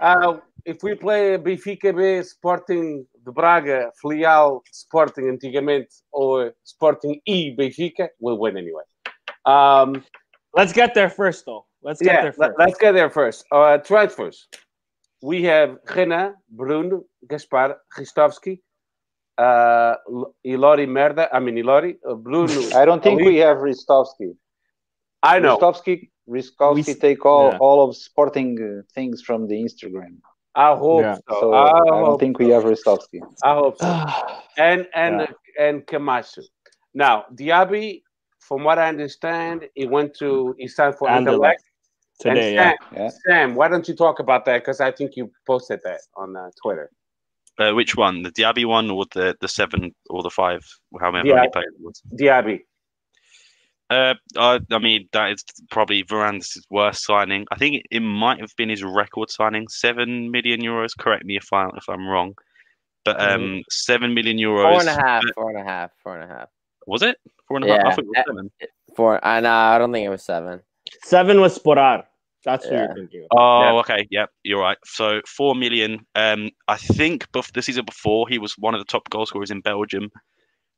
uh, if we play Benfica B, Sporting de Braga, Filial, Sporting antigamente, or Sporting E, Benfica, we'll win anyway. Um, Let's get there first, though. Let's get yeah, there first. us get there first. Uh, transfers. We have Renan, Bruno, Gaspar, Ristovski, uh, Ilori Merda. I mean, Ilori, uh, Bruno. I don't think Ali. we have Ristovski. I know. Ristovski, Ristovski We- take all, yeah. all of sporting uh, things from the Instagram. I hope Yeah. so. So I, I don't hope, think we have Ristovski. I hope so. and and Yeah. and Camacho. Now, Diaby, from what I understand, he went to he signed for Anderlecht Anderlecht. Today, and yeah. Sam, Yeah. Sam, why don't you talk about that? Because I think you posted that on uh, Twitter. Uh, which one? The Diaby one or the, the seven or the five? However Yeah. many players it was. Diaby. Uh, I, I mean, that is probably Varandas' worst signing. I think it, it might have been his record signing, seven million euros. Correct me if I if I'm wrong, but um, seven million euros. Four and a half, four and a half, four and a half. Was it four and a half? I Yeah. thought it was seven. Four. I know. I don't think it was seven. Seven was Sporar. That's what you're thinking. Of. Oh, Yeah. okay. Yep, you're right. So four million. Um, I think bef- the season before he was one of the top goal scorers in Belgium.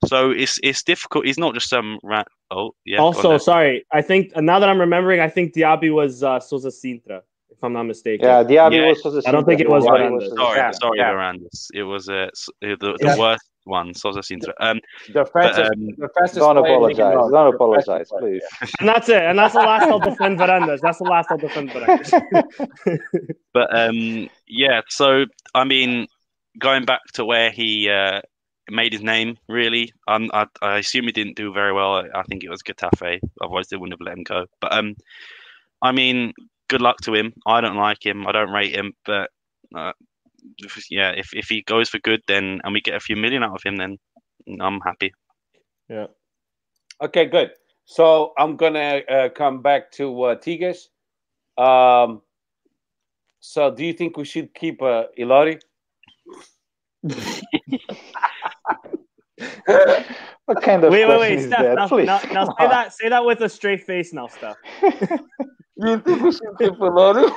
So it's it's difficult. He's not just some rat. Oh, yeah. go also, sorry. I think now that I'm remembering, I think Diaby was uh, Sousa Cintra, if I'm not mistaken. Yeah, Diaby Yeah. was supposed to I don't think it was Diaby Varandas. sorry, Yeah, sorry, yeah. Varandas. It was uh, the, the Yeah. worst one. Sousa Cintra. Um, The fastest, um, the fastest Don't apologize. the world. Don't apologize, fastest player, please. And that's it. And that's the last I'll defend Varandas. That's the last I'll defend Varandas. but um, yeah. So I mean, going back to where he uh, made his name. Really, um, I, I assume he didn't do very well. I think it was Getafe. Otherwise, they wouldn't have let him go. But um, I mean, good luck to him. I don't like him. I don't rate him. But uh, yeah, if if he goes for good, then and we get a few million out of him, then I'm happy. Yeah. Okay, good. So I'm gonna uh, come back to uh, Tigres. Um, so do you think we should keep uh, Ilori? what kind of wait, wait, wait, question Steph. Now, Please, now, now say that. Say that with a straight face, now, Steph. you think we should keep Ilori?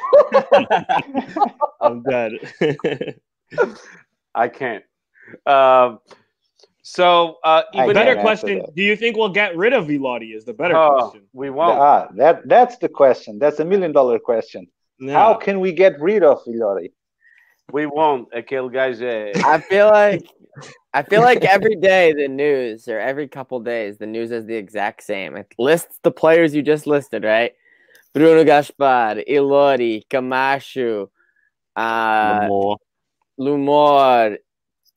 I'm dead. I can't. Um, so uh, even better can't if, answer question. Do you think we'll get rid of Villotti? Is the better Oh, question. we won't. Ah, that that's the question. That's a million dollar question. Yeah. How can we get rid of Ilori? We won't. Aquele gajo é. I feel like I feel like every day the news or every couple days the news is the exact same. It lists the players you just listed, right? Bruno Gaspar, Ilori, Camacho, uh, More. Lumor,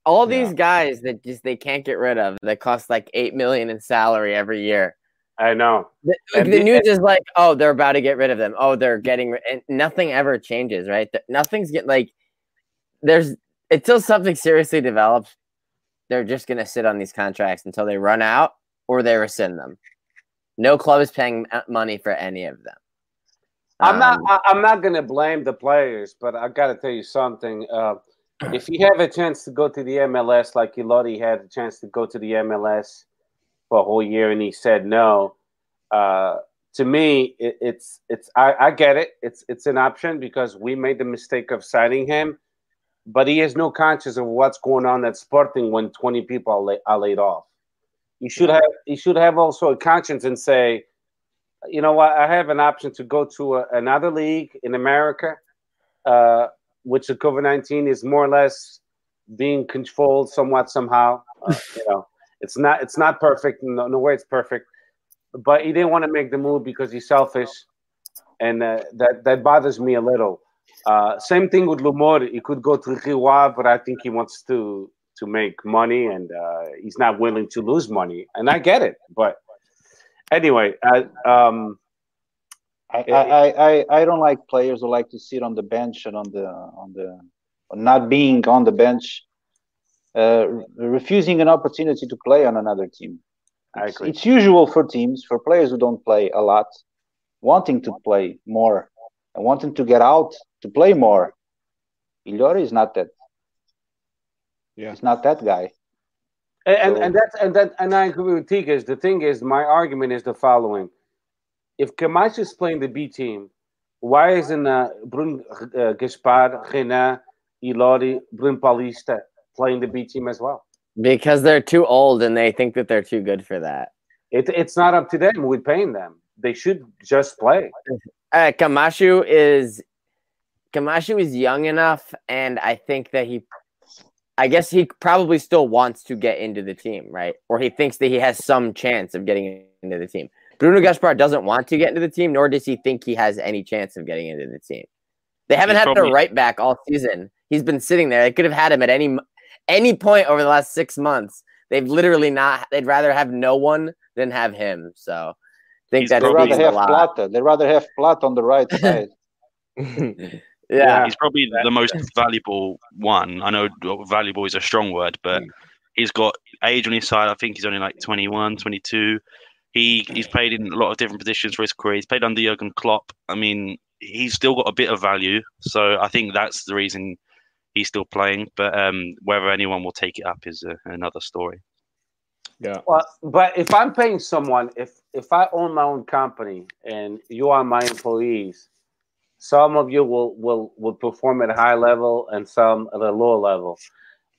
all Yeah. these guys that just they can't get rid of that cost like eight million in salary every year. I know. The, And the the- news is like, oh, they're about to get rid of them. Oh, they're getting, ri- and nothing ever changes, right? Th- Nothing's getting like, there's until something seriously develops, they're just gonna sit on these contracts until they run out or they rescind them. No club is paying money for any of them. I'm not. Um, I'm not going to blame the players, but I got to tell you something. Uh, if he have a chance to go to the MLS, like Ilori had a chance to go to the MLS for a whole year, and he said no. Uh, to me, it, it's it's. I, I get it. It's it's an option because we made the mistake of signing him, but he has no conscience of what's going on at Sporting when 20 people are, la- are laid off. You should have. You should have also a conscience and say you know what? I have an option to go to a, another league in America, uh, which the COVID nineteen is more or less being controlled somewhat somehow. Uh, you know, it's not it's not perfect. No, no way it's perfect. But he didn't want to make the move because he's selfish, and uh, that that bothers me a little. Uh, same thing with Lumor. He could go to Rio but I think he wants to to make money, and uh, he's not willing to lose money. And I get it, but anyway, uh, um, I, I, I, I- I don't like players who like to sit on the bench and on the on the not being on the bench, uh, refusing an opportunity to play on another team. I It's, agree. it's usual for teams for players who don't play a lot, wanting to play more and wanting to get out to play more. Ilori is not that. Yeah. He's not that guy. And and, So- and that's and that and I agree with Tigres. The thing is, my argument is the following: If Camacho is playing the B team, why isn't uh, Brun uh, Gaspar, Renan, Ilori, Brun Paulista playing the B team as well? because they're too old and they think that they're too good for that. It, it's not up to them. We're paying them. They should just play. Uh, Camacho is Camacho is young enough, and I think that he, I guess he probably still wants to get into the team, right? Or he thinks that he has some chance of getting into the team. Bruno Gaspar doesn't want to get into the team, nor does he think he has any chance of getting into the team. They haven't He's had probably- a right back all season. He's been sitting there. They could have had him at any any point over the last six months. They've literally not. They'd rather have no one than have him. So, I think He's that They probably rather speaks have lot. Plata. They rather have Plata on the right side. yeah. He's probably the most valuable one. I know valuable is a strong word, but he's got age on his side. I think he's only like 21, 22. He he's played in a lot of different positions for his career. He's played under Jurgen Klopp. I mean, he's still got a bit of value. So I think that's the reason he's still playing. But um, whether anyone will take it up is uh, another story. yeah. Well, but if I'm paying someone, if if I own my own company and you are my employees, some of you will will will perform at a high level and some at a lower level.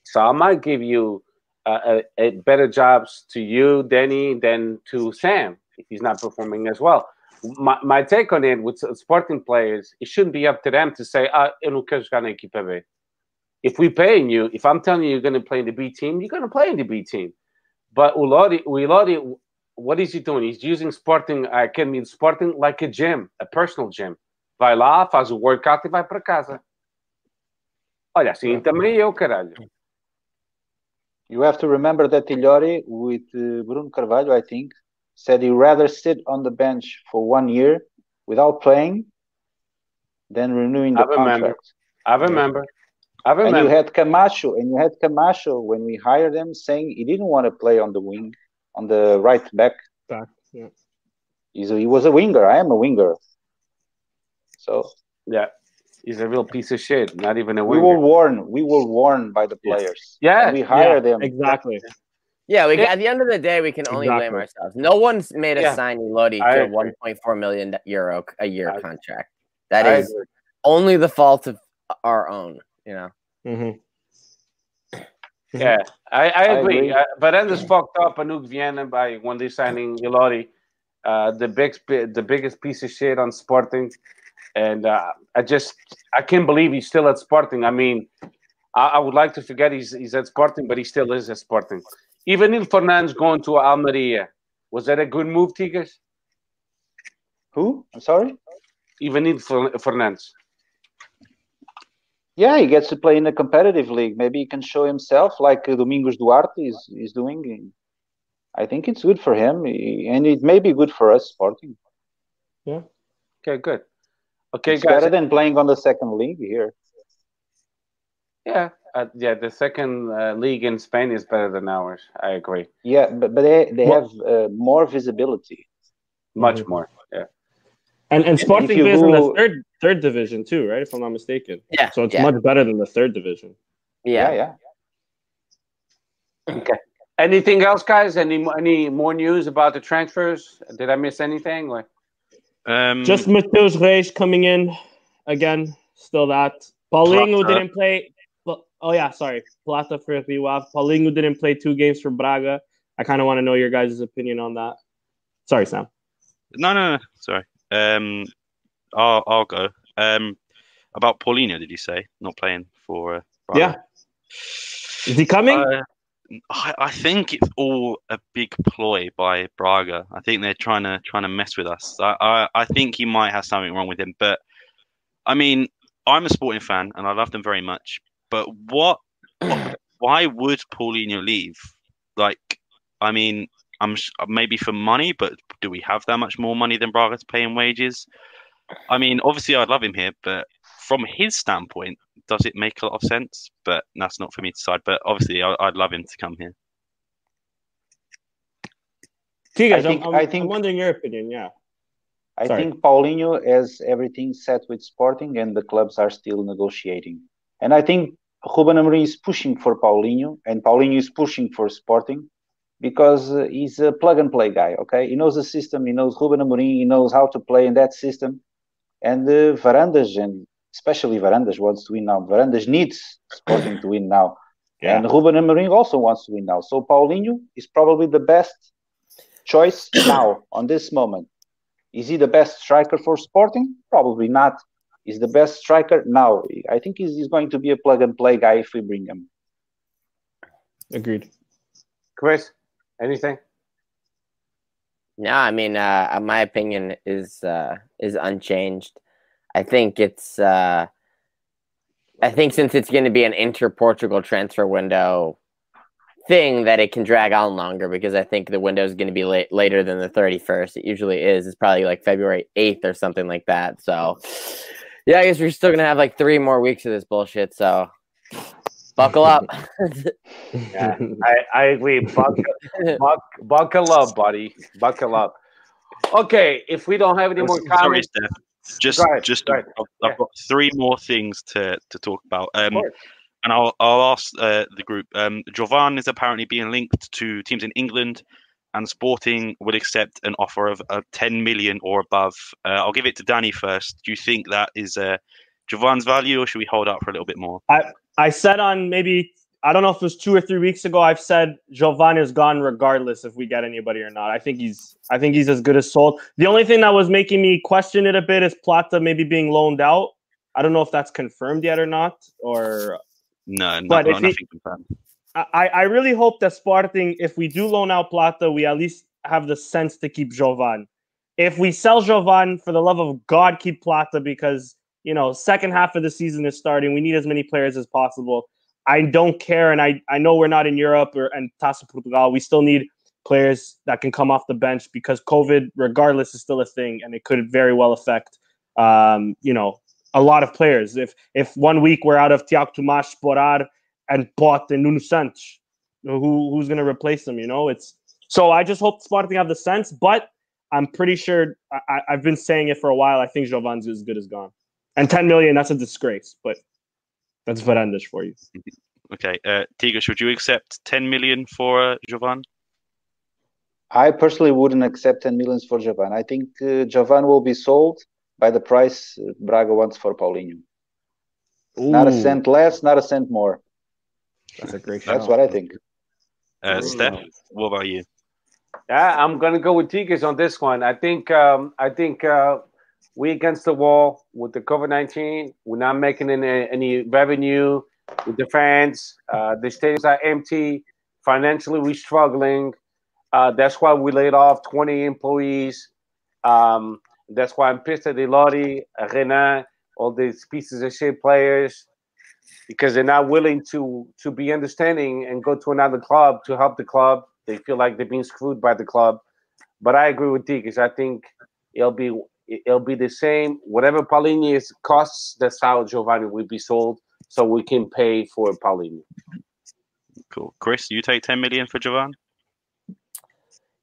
So I might give you uh, a, a better jobs to you, Denny, than to Sam if he's not performing as well. My, my take on it with sporting players, it shouldn't be up to them to say, ah. If we're paying you, if I'm telling you you're going to play in the B team, you're going to play in the B team. But o Lodi, o Lodi, what is he doing? He's using Sporting I can mean Sporting like a gym, a personal gym. Vai lá, faz o workout e vai para casa. Olha, assim também eu, caralho. You have to remember that Ilori with uh, Bruno Carvalho, I think, said he'd rather sit on the bench for one year without playing than renewing the I remember. contract. I remember. I And you had Camacho, and you had Camacho when we hired him saying he didn't want to play on the wing, on the right back. Back, yeah. He's a, he was a winger. I am a winger. So Yeah. He's a real piece of shit. Not even a we were warned. We were warned by the players. Yeah, And we hired them. Exactly. Yeah, we Yeah. at the end of the day, we can only blame ourselves. No one's made us Yeah. sign Ilori to a 1.4 million euro a year I- contract. That I is agree. only the fault of our own. You know. hmm Yeah, I, I I agree. agree. Uh, but then this fucked up Hugo Viana by when they signing Ilori, uh, the big the biggest piece of shit on Sporting, and uh, I just I can't believe he's still at Sporting. I mean, I, I would like to forget he's he's at Sporting, but he still is at Sporting. Even Il Fernandez going to Almeria, was that a good move, Tigers? Who? I'm sorry. Even Il Fer- Fernandez. Yeah, he gets to play in a competitive league. Maybe he can show himself like uh, Domingos Duarte is, is doing. I think it's good for him, and it may be good for us, Sporting. Yeah. Okay, good. Okay, it's guys. better than playing on the second league here. Yeah, uh, yeah. The second uh, league in Spain is better than ours. I agree. Yeah, but, but they, they Well- have uh, more visibility. Much Mhm. more. Yeah. And and Sporting is plays in the third third division too, right? If I'm not mistaken. Yeah. So it's yeah. much better than the third division. yeah. yeah. Okay. Anything else, guys? Any any more news about the transfers? Did I miss anything? Or- Um, Just Matheus Reis coming in again. Still that. Paulinho Plata. didn't play. Oh yeah, sorry. Plata for Rio Ave. Paulinho didn't play two games for Braga. I kind of want to know your guys' opinion on that. Sorry, Sam. no, no, no. Sorry. Um, I'll I'll go. Um, about Paulinho, did you say not playing for? Uh, Braga? Yeah. Is he coming? Uh, I, I think it's all a big ploy by Braga. I think they're trying to trying to mess with us. I, I, I think he might have something wrong with him. But I mean, I'm a sporting fan and I love them very much. But what? why would Paulinho leave? Like, I mean, I'm sh- maybe for money, but do we have that much more money than Braga to pay in wages? I mean, obviously, I'd love him here, but from his standpoint, does it make a lot of sense? But that's not for me to decide. But obviously, I, I'd love him to come here. Tigers, I think- I'm, I'm, I think- I'm wondering your opinion. Yeah. I Sorry. think Paulinho has everything set with Sporting, and the clubs are still negotiating. And I think Ruben Amorim is pushing for Paulinho, and Paulinho is pushing for Sporting because uh, he's a plug and play guy. Okay, he knows the system, he knows Ruben Amorim, he knows how to play in that system. And uh, Varandas, and especially Varandas, wants to win now. Varandas needs Sporting to win now, Yeah. and Ruben Amorim also wants to win now. So Paulinho is probably the best choice now on this moment. Is he the best striker for Sporting? Probably not. Is the best striker now. I think he's, he's going to be a plug and play guy if we bring him. Agreed. Chris, anything? No, I mean, uh, my opinion is uh, is unchanged. I think it's. Uh, I think since it's going to be an inter Portugal transfer window thing, that it can drag on longer because I think the window is going to be late, later than the thirty first. It usually is. It's probably like February eighth or something like that. So, yeah, I guess we're still going to have like three more weeks of this bullshit. So, buckle up. Yeah, I, I agree. Buckle, buck, buckle up, buddy. Buckle up. Okay, if we don't have any more Sorry, comments, Steph. Just, Go ahead, just, go ahead. I've, Yeah. I've got three more things to, to talk about. Um, and I'll, I'll ask uh, the group. Um, Jovane is apparently being linked to teams in England, and Sporting would accept an offer of, of 10 million or above. Uh, I'll give it to Danny first. Do you think that is uh, Jovane's value, or should we hold out for a little bit more? I said on maybe I don't know if it was two or three weeks ago. I've said Jovane is gone regardless if we get anybody or not. I think he's I think he's as good as sold. The only thing that was making me question it a bit is Plata maybe being loaned out. I don't know if that's confirmed yet or not. Or No, no, But no if he- confirmed. I, I really hope that Sporting, if we do loan out Plata, we at least have the sense to keep Jovane. If we sell Jovane, for the love of God, keep Plata because you know second half of the season is starting. We need as many players as possible. I don't care, and I I know we're not in Europe or and Taça Portugal. We still need players that can come off the bench because COVID, regardless, is still a thing, and it could very well affect, um, you know, a lot of players. If if one week we're out of Tiago Tomás, Sporar, and Pote and Nuno Santos, who who's going to replace them? You know, it's so I just hope Sporting have the sense, but I'm pretty sure I, have been saying it for a while. I think Jovane's as good as gone, and 10 million that's a disgrace, but that's Varandas for you. Okay, uh, Tigres, would you accept 10 million for uh, Jovane? I personally wouldn't accept 10 millions for Jovane. I think uh, Jovane will be sold by the price uh, Braga wants for Paulinho. Ooh. Not a cent less, not a cent more. That's a great. That's what I think. Uh, Steph, what about you? Yeah, I'm gonna go with Tigres on this one. I think um, I think uh, we against the wall with the COVID nineteen. We're not making any, any revenue with the fans. Uh, the stadiums are empty. Financially, we're struggling. Uh, that's why we laid off 20 employees. Um, that's why I'm pissed at Ilori, Renan, all these pieces of shit players, because they're not willing to to be understanding and go to another club to help the club. They feel like they're being screwed by the club. But I agree with Deek, because I think it'll be it'll be the same. Whatever Paulinho costs, that's how Jovane will be sold, so we can pay for Paulinho. Cool, Chris. You take ten million for Jovane.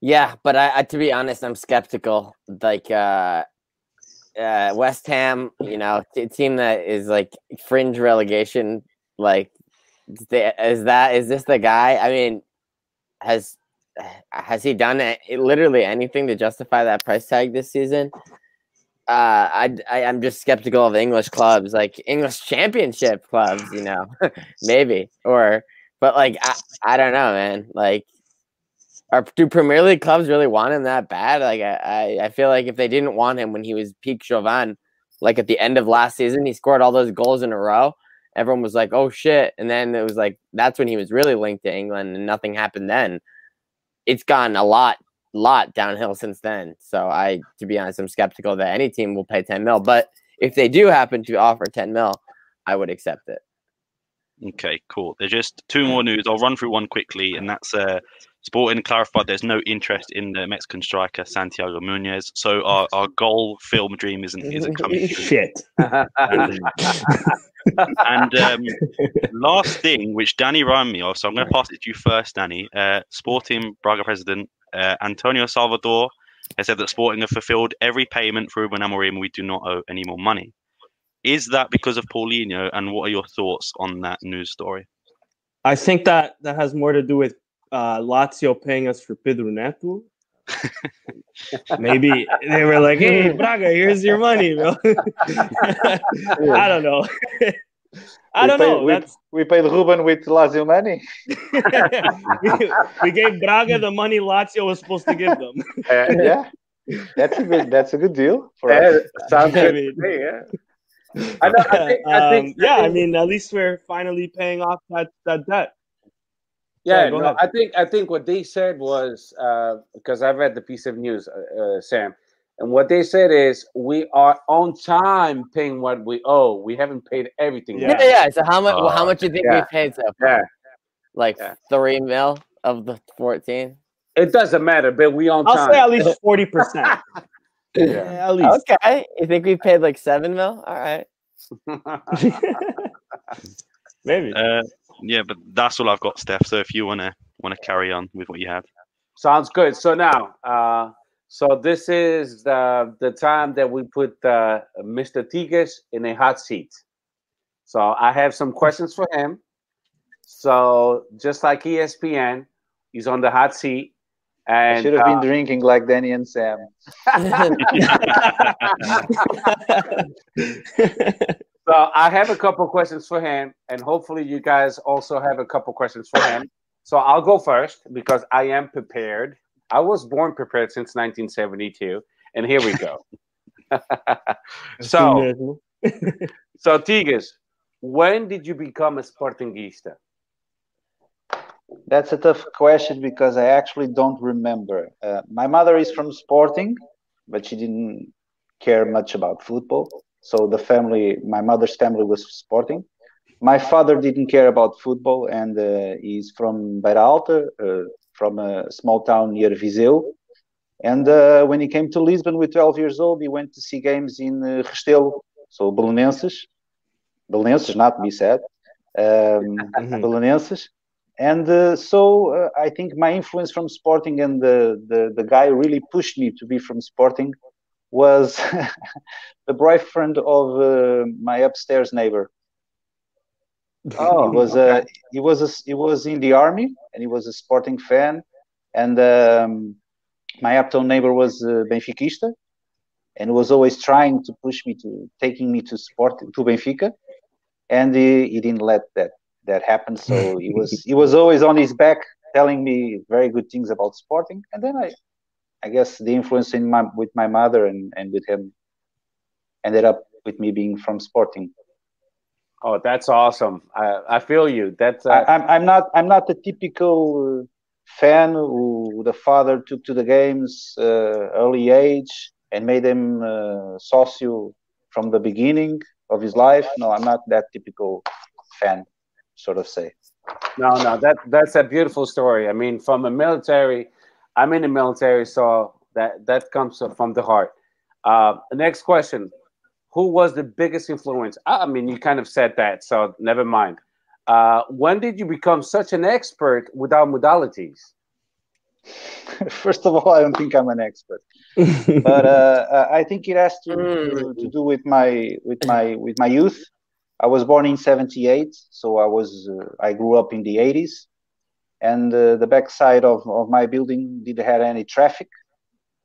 Yeah, but I, I, to be honest, I'm skeptical. Like uh, uh, West Ham, you know, a team that is like fringe relegation. Like, is that is this the guy? I mean, has has he done it, literally anything to justify that price tag this season? Uh, I, I am just skeptical of English clubs, like English Championship clubs, you know, maybe or but like I, I don't know, man. Like are do Premier League clubs really want him that bad? Like I, I feel like if they didn't want him when he was peak Jovane, like at the end of last season, he scored all those goals in a row. Everyone was like, "Oh shit!" And then it was like that's when he was really linked to England, and nothing happened then. It's gone a lot, lot downhill since then. So I, to be honest, I'm skeptical that any team will pay 10 mil. But if they do happen to offer 10 mil, I would accept it. Okay, cool. There's just two more news. I'll run through one quickly, and that's uh, Sporting clarified there's no interest in the Mexican striker Santiago Muñoz. So our, our goal film dream isn't isn't coming. Shit. and, and um, last thing, which Danny reminded me of, so I'm going to pass it to you first, Danny. Uh, Sporting Braga president uh, Antonio Salvador has said that Sporting have fulfilled every payment for Ruben Amorim and we do not owe any more money. Is that because of Paulinho? And what are your thoughts on that news story? I think that that has more to do with uh, Lazio paying us for Pedro Neto. Maybe they were like, "Hey, Braga, here's your money, bro." I don't know. I we don't paid, know. We, That's... we paid Ruben with Lazio money. we, we, gave Braga the money Lazio was supposed to give them. Uh, yeah, that's a good. That's a good deal for yeah, us. Sounds good. I mean, yeah. I, know, I think, I think, um, yeah, I mean, at least we're finally paying off that, that debt. Yeah, no, I think I think what they said was uh, because I read the piece of news, uh, uh, Sam, and what they said is we are on time paying what we owe. We haven't paid everything. Yeah, yeah. yeah. So how much? well, how much do you think yeah. we paid so far? Yeah, like yeah. three mil of the fourteen. It doesn't matter, but we on I'll time. I'll say at least forty percent. yeah, at least. Okay, you think we paid like seven mil? All right. Maybe. Uh, yeah, but that's all I've got, Steph. So if you wanna wanna carry on with what you have, sounds good. So now, uh, so this is the the time that we put uh, Mr. Tigres in a hot seat. So I have some questions for him. So just like ESPN, he's on the hot seat. And, I should have uh, been drinking like Danny and Sam. So I have a couple questions for him, and hopefully you guys also have a couple questions for him. So I'll go first because I am prepared. I was born prepared since 1972, and here we go. so, so Tigres, when did you become a Sportingista? That's a tough question because I actually don't remember. Uh, my mother is from Sporting, but she didn't care much about football. So the family, my mother's family was sporting. my father didn't care about football, and uh, he's from Beira Alta, uh, from a small town near Viseu. And uh, when he came to Lisbon with 12 years old, he went to see games in uh, Restelo, so Belenenses. Belenenses, not to be said. Um, Mhm. Belenenses. And uh, so uh, I think my influence from Sporting and the, the, the guy who really pushed me to be from Sporting was the boyfriend of uh, my upstairs neighbor. Oh, he was uh, he was a, he was in the army and he was a Sporting fan, and um, my uptown neighbor was uh, Benfiquista, and was always trying to push me to taking me to sport to Benfica, and he, he didn't let that that happen. So he was he was always on his back telling me very good things about Sporting, and then I I guess the influence in my with my mother and and with him ended up with me being from Sporting. Oh, that's awesome. I, I feel you. That's uh, I, I'm I'm not I'm not the typical fan who the father took to the games uh, early age and made him uh, socio from the beginning of his life. No, I'm not that typical fan, sort of say. no, no. That that's a beautiful story. I mean, from a military, I'm in the military, so that that comes from the heart. Uh, next question: Who was the biggest influence? I I mean, you kind of said that, so never mind. Uh, when did you become such an expert without modalities? First of all, I don't think I'm an expert, but uh, uh, I think it has to, to, to do with my with my with my youth. I was born in '78, so I was uh, I grew up in the '80s, and uh, the backside of, of my building didn't have any traffic,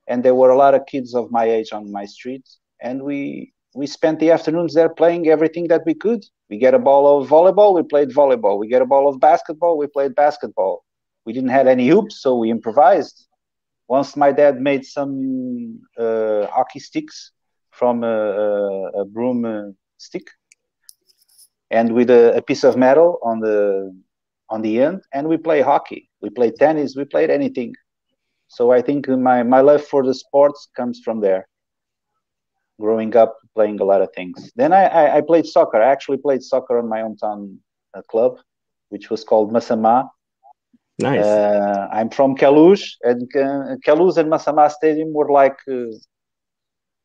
and there were a lot of kids of my age on my street, and we we spent the afternoons there playing everything that we could. We get a ball of volleyball, we played volleyball. We get a ball of basketball, we played basketball. We didn't have any hoops, so we improvised. Once my dad made some uh, hockey sticks from a, a, a broom uh, stick, and with a, a piece of metal on the on the end, and we play hockey. We played tennis. We played anything. So I think my my love for the sports comes from there. Growing up, playing a lot of things. Then I I, I played soccer. I actually played soccer on my hometown uh, club, which was called Massamá. nice. Uh, I'm from Queluz, and uh, Queluz and Massamá Stadium were like uh,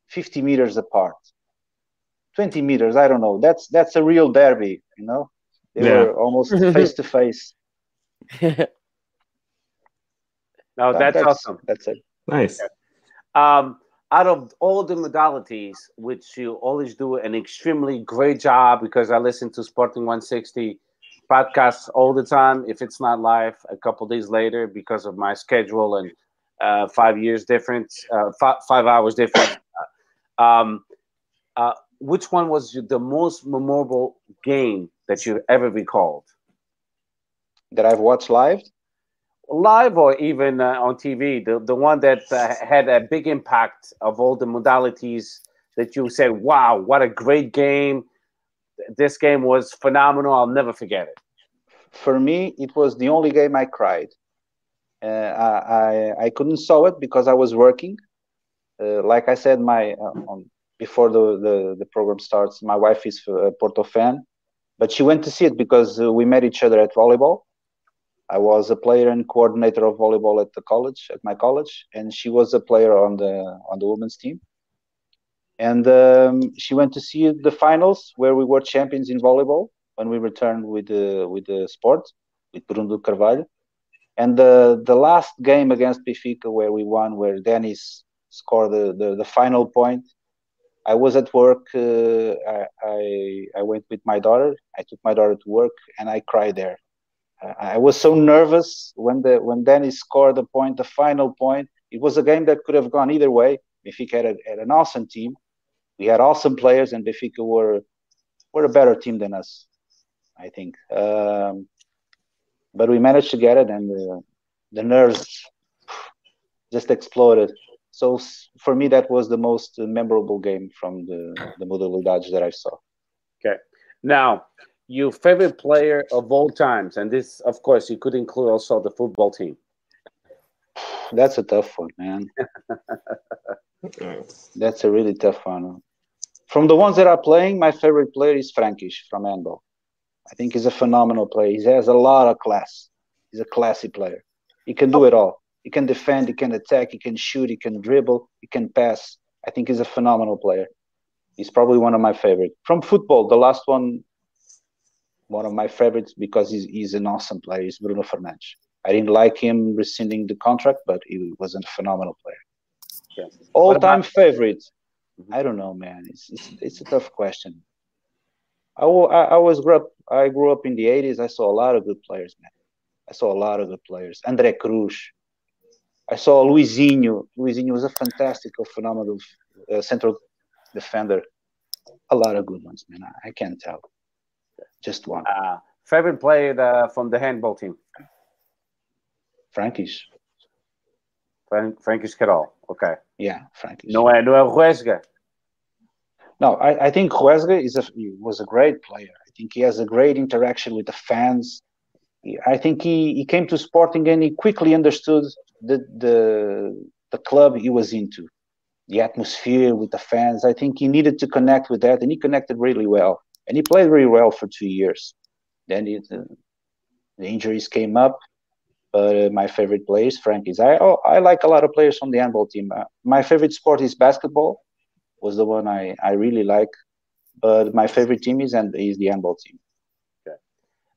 50 meters apart, 20 meters. I don't know. That's that's a real derby, you know. They Yeah. were almost face to face. No, Uh, that's, awesome. That's it. nice. Um, out of all the modalities, which you always do an extremely great job, because I listen to Sporting 160 podcasts all the time. If it's not live, a couple days later, because of my schedule and uh, five years difference, uh, five, five hours difference. Um, uh, which one was the most memorable game that you ever recalled? That I've watched live. Live or even uh, on TV, the, the one that uh, had a big impact of all the modalities that you said, wow, what a great game. This game was phenomenal. I'll never forget it. For me, it was the only game I cried. Uh, I, I couldn't saw it because I was working. Uh, like I said, my uh, on, before the, the the program starts, my wife is a Porto fan, but she went to see it because uh, we met each other at volleyball. I was a player and coordinator of volleyball at the college, at my college, and she was a player on the on the women's team. And um, she went to see the finals where we were champions in volleyball when we returned with the with the sport with Bruno Carvalho. And the the last game against Benfica where we won, where Dennis scored the, the, the final point, I was at work. Uh, I, I I went with my daughter. I took my daughter to work, and I cried there. I was so nervous when the when Dennis scored the point, the final point. It was a game that could have gone either way. Benfica had, a, had an awesome team. We had awesome players, and Benfica were were a better team than us, I think. Um, but we managed to get it, and the, the nerves just exploded. So for me, that was the most memorable game from the the modalidades that I saw. Okay, now, your favorite player of all times, and this, of course, you could include also the football team. That's a tough one, man. That's a really tough one. From the ones that are playing, my favorite player is Frankis from handball. I think he's a phenomenal player. He has a lot of class. He's a classy player. He can do it all. He can defend, he can attack, he can shoot, he can dribble, he can pass. I think he's a phenomenal player. He's probably one of my favorite. From football, the last one, one of my favorites because he's, he's an awesome player, is Bruno Fernandes. I didn't like him rescinding the contract, but he was a phenomenal player. Yeah. All time favorite. I don't know, man. It's, it's, it's a tough question. I, I, I was grew up. I grew up in the '80s. I saw a lot of good players, man. I saw a lot of good players. André Cruz. I saw Luizinho. Luizinho was a fantastic, phenomenal uh, central defender. A lot of good ones, man. I, I can't tell. Just one. Uh, favorite player uh, from the handball team? Frankis. Frank, Frankis Carol. Okay. Yeah, Frankis. No, no é Ruesga. No, I, I think Ruesga is a was a great player. I think he has a great interaction with the fans. I think he, he came to Sporting and he quickly understood the the the club he was into, the atmosphere with the fans. I think he needed to connect with that, and he connected really well. And he played very well for two years. Then it, uh, the injuries came up, but uh, my favorite players, Frankie's. I oh, I like a lot of players from the handball team. Uh, my favorite sport is basketball was the one I, I really like. But my favorite team is and is the handball team. Okay.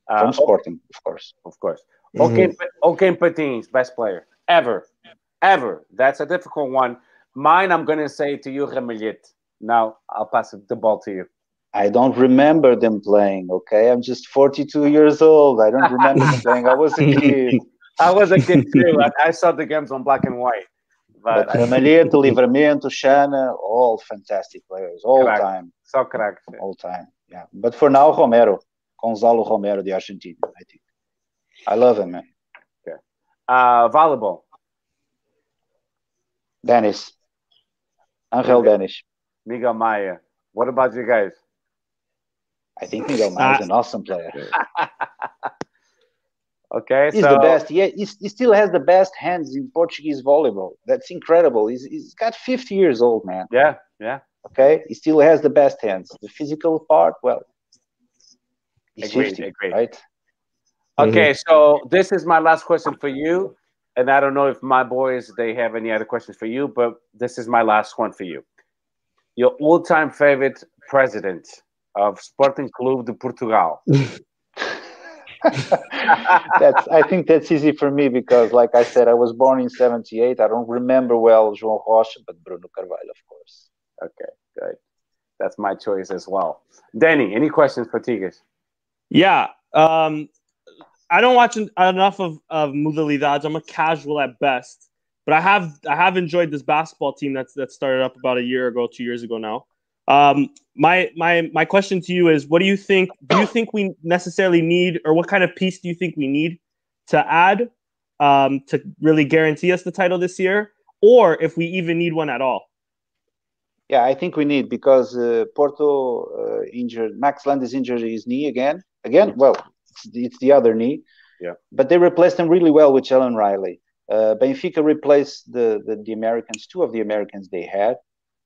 Uh, From Sporting, of course. Of course. Mm-hmm. Okay, okay, Patins, best player ever, ever. That's a difficult one. Mine, I'm gonna say to you, Ramalhete. Now I'll pass the ball to you. I don't remember them playing. Okay, I'm just 42 years old. I don't remember them playing. I was a kid. I was a kid too. I, I saw the games on black and white. But, but Ramalhete, Livramento, Xana, all fantastic players, all crack. time. So correct. All time, yeah. But for now, Romero, Gonzalo Romero, the Argentinian, I think. I love him, man. Okay. Uh, volleyball. Dennis. Angel Dennis. Miguel Maya. What about you guys? I think Miguel Maya is an awesome player. Okay, he's so... the best. Yeah, he, he still has the best hands in Portuguese volleyball. That's incredible. He's, he's got 50 years old, man. Yeah, yeah. Okay, he still has the best hands. The physical part, well, he's agreed, 50, agreed. right? Okay, mm-hmm. so this is my last question for you, and I don't know if my boys they have any other questions for you, but this is my last one for you. Your all-time favorite president of Sporting Clube de Portugal. that's I think that's easy for me because, like I said, I was born in '78. I don't remember well João Rocha, but Bruno Carvalho, of course. Okay, good. That's my choice as well. Danny, any questions for Tigas Yeah, um, I don't watch enough of of Modalidades. I'm a casual at best, but I have I have enjoyed this basketball team that's that started up about a year ago, two years ago now. Um, my my my question to you is, what do you think? Do you think we necessarily need, or what kind of piece do you think we need to add um, to really guarantee us the title this year, or if we even need one at all? Yeah, I think we need because uh, Porto uh, injured, Max Landis injured his knee again. Again, well, it's, it's, the other knee. Yeah. But they replaced him really well with Alan Riley. Uh, Benfica replaced the, the the Americans, two of the Americans they had.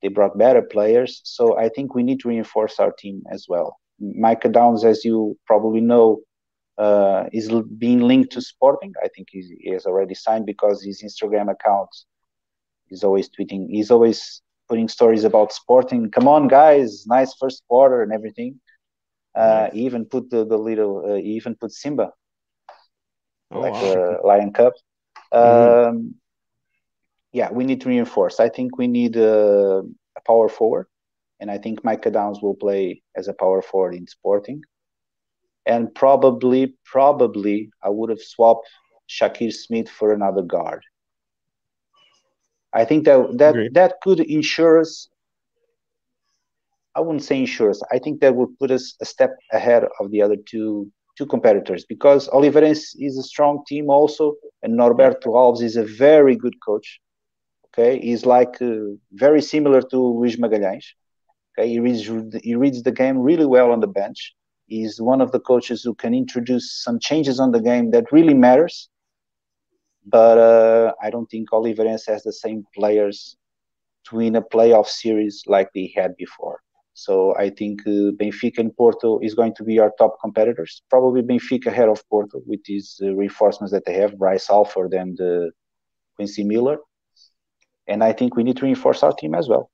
They brought better players. So I think we need to reinforce our team as well. Micah Downs, as you probably know, uh, is being linked to Sporting. I think he has already signed because his Instagram account is always tweeting. He's always putting stories about Sporting. Come on, guys! Nice first quarter and everything. Uh, he even put the, the little. Uh, he even put Simba, oh, like wow. the Lion Cup. Mm-hmm. Yeah, we need to reinforce. I think we need a, a power forward, and I think Micah Downs will play as a power forward in Sporting. And probably, probably, I would have swapped Shakir Smith for another guard. I think that that Agreed. that could ensure us. I wouldn't say ensure us. I think that would put us a step ahead of the other two two competitors because Oliveirense is a strong team also, and Norberto Alves is a very good coach. Okay, he's like uh, very similar to Luis Magalhães. Okay, he reads he reads the game really well on the bench. He's one of the coaches who can introduce some changes on the game that really matters. But uh, I don't think Oliveirense has the same players to win a playoff series like they had before. So I think uh, Benfica and Porto is going to be our top competitors. Probably Benfica ahead of Porto with these uh, reinforcements that they have, Bryce Alford and uh, Quincy Miller. And I think we need to reinforce our team as well.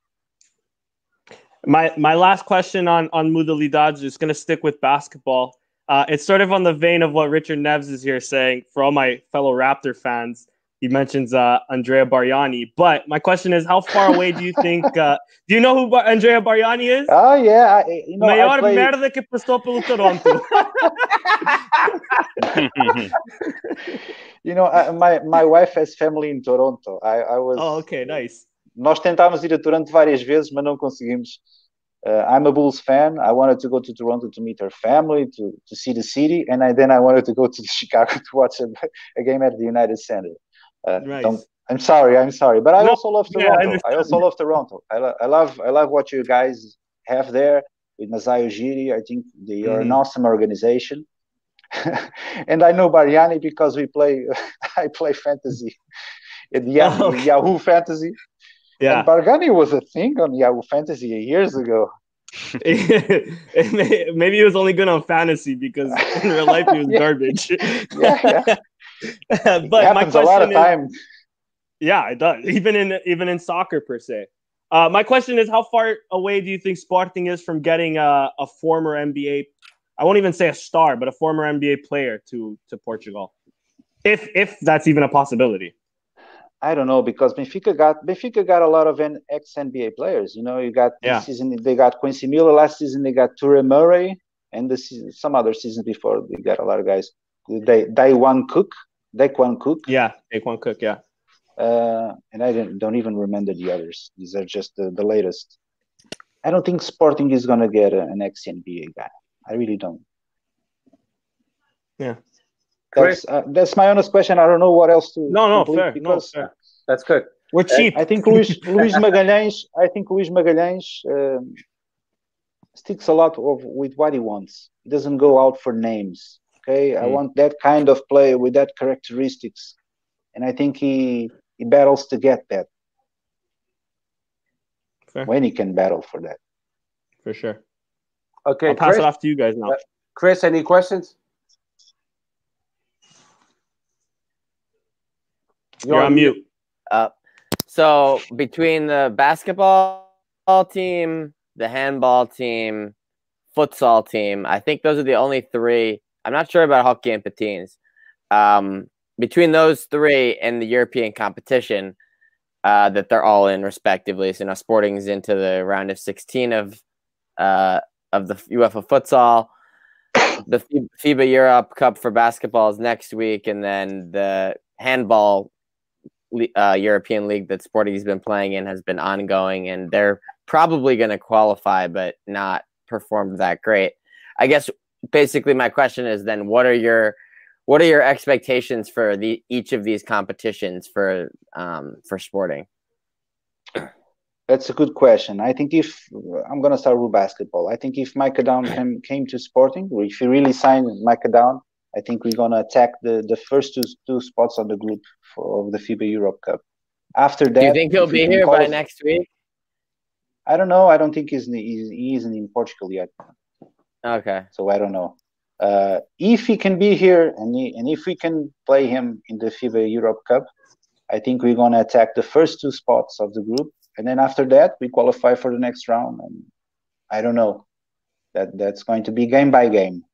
My my last question on on Modalidades is going to stick with basketball. Uh, it's sort of on the vein of what Richard Neves is here saying for all my fellow Raptor fans. He mentions uh, Andrea Bargnani, but my question is, how far away do you think? Uh, do you know who Bar- Andrea Bargnani is? Oh yeah, I, you know, Maior play... merda que passou pelo Toronto. you know, I, my my wife has family in Toronto. I, I was. Oh, okay, nice. Nós tentámos ir a Toronto várias vezes, mas não conseguimos. Uh, I'm a Bulls fan. I wanted to go to Toronto to meet her family, to, to see the city, and I, then I wanted to go to Chicago to watch a, a game at the United Center. Uh, nice. I'm sorry, I'm sorry, but I No, also love yeah, Toronto. I I, also love Toronto. I, lo- I love I love what you guys have there with Masai Ujiri. I think they are an Mhm. awesome organization. and I know Bargnani because we play I play fantasy in Yahoo, Okay. Yahoo Fantasy. Yeah. And Bargnani was a thing on Yahoo Fantasy years ago. Maybe he was only good on fantasy because in real life he was Yeah. garbage. Yeah, yeah. but it my happens question a lot of is, time. yeah, it does. Even in even in soccer per se. Uh, my question is, how far away do you think Sporting is from getting a, a former NBA? I won't even say a star, but a former NBA player to to Portugal, if if that's even a possibility. I don't know because Benfica got Benfica got a lot of ex NBA players. You know, you got Yeah. this season they got Quincy Miller last season. They got Ture Murray, and the season, some other seasons before they got a lot of guys. They Daiwan Cook, Daequan Cook, Yeah, Daequan Cook. Yeah. uh, and I don't, don't even remember the others. These are just the, the latest. I don't think Sporting is gonna get an ex NBA guy. I really don't. Yeah. That's uh, that's my honest question. I don't know what else to No, no, complete fair. No, because fair. That's good. We're cheap. I think Luis, Luis Magalhães. I think Luis Magalhães um, sticks a lot of with what he wants. He doesn't go out for names. Okay, I Mm. want that kind of player with that characteristics, and I think he he battles to get that Fair. when he can battle for that. for sure. Okay, I'll pass Chris, it off to you guys now. Chris, any questions? You're on mute. Uh, so between the basketball team, the handball team, futsal team, I think those are the only three. I'm not sure about hockey and patines. Um, between those three and the European competition, uh, that they're all in respectively. So now Sporting's into the round of 16 of uh, of the UEFA futsal. The Fi- FIBA Europe Cup for basketball is next week, and then the handball uh, European league that Sporting's been playing in has been ongoing, and they're probably going to qualify, but not perform that great. I guess basically my question is then, what are your what are your expectations for the each of these competitions for um, for Sporting? That's a good question. I think if I'm gonna start with basketball, I think if Micah Down came, came to Sporting, if he really signed Micah Down, I think we're gonna attack the, the first two two spots on the group for of the FIBA Europe Cup. After that, Do you think he'll be here by next week? I don't know. I don't think he's, he's he isn't in Portugal yet, Okay. so I don't know. Uh, if he can be here and he, and if we can play him in the FIBA Europe Cup, I think we're gonna attack the first two spots of the group, and then after that we qualify for the next round. And I don't know. That that's going to be game by game.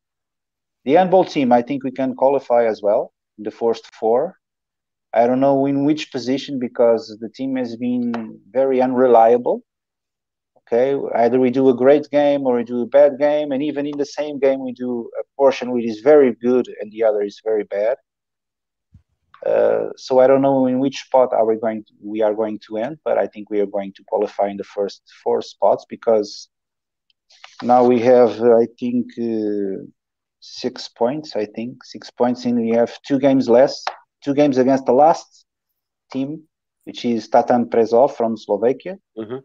The handball team, I think we can qualify as well in the first four. I don't know in which position because the team has been very unreliable. Okay, either we do a great game or we do a bad game, and even in the same game we do a portion which is very good and the other is very bad. Uh, so I don't know in which spot are we going to, we are going to end, but I think we are going to qualify in the first four spots because now we have I think uh, six points. I think six points in. We have two games less, two games against the last team, which is Tatran Prešov from Slovakia. Mhm.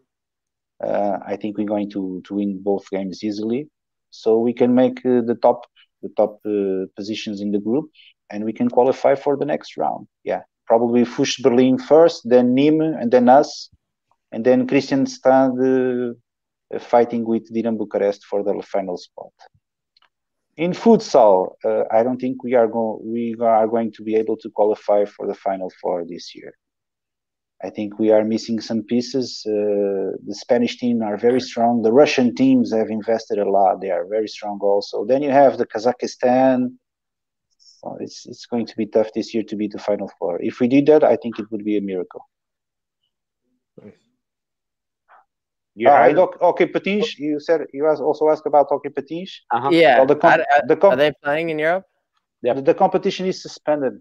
Uh, I think we're going to to win both games easily, so we can make uh, the top the top uh, positions in the group, and we can qualify for the next round. Yeah, probably Füchse Berlin first, then Nîmes, and then us, and then Kristianstad uh, fighting with Dinamo Bucharest for the final spot. In futsal, uh, I don't think we are going we are going to be able to qualify for the final four this year. I think we are missing some pieces. Uh, the Spanish team are very strong. The Russian teams have invested a lot. They are very strong also. Then you have the Kazakhstan. Well, it's it's going to be tough this year to beat the final four. If we did that, I think it would be a miracle. You Ah, heard and Ok- Hockey Patins, you said you asked- also asked about Hockey Patins. Uh-huh. Yeah. Well, the com- I- I- the com- are they playing in Europe? Yep. the, the competition is suspended.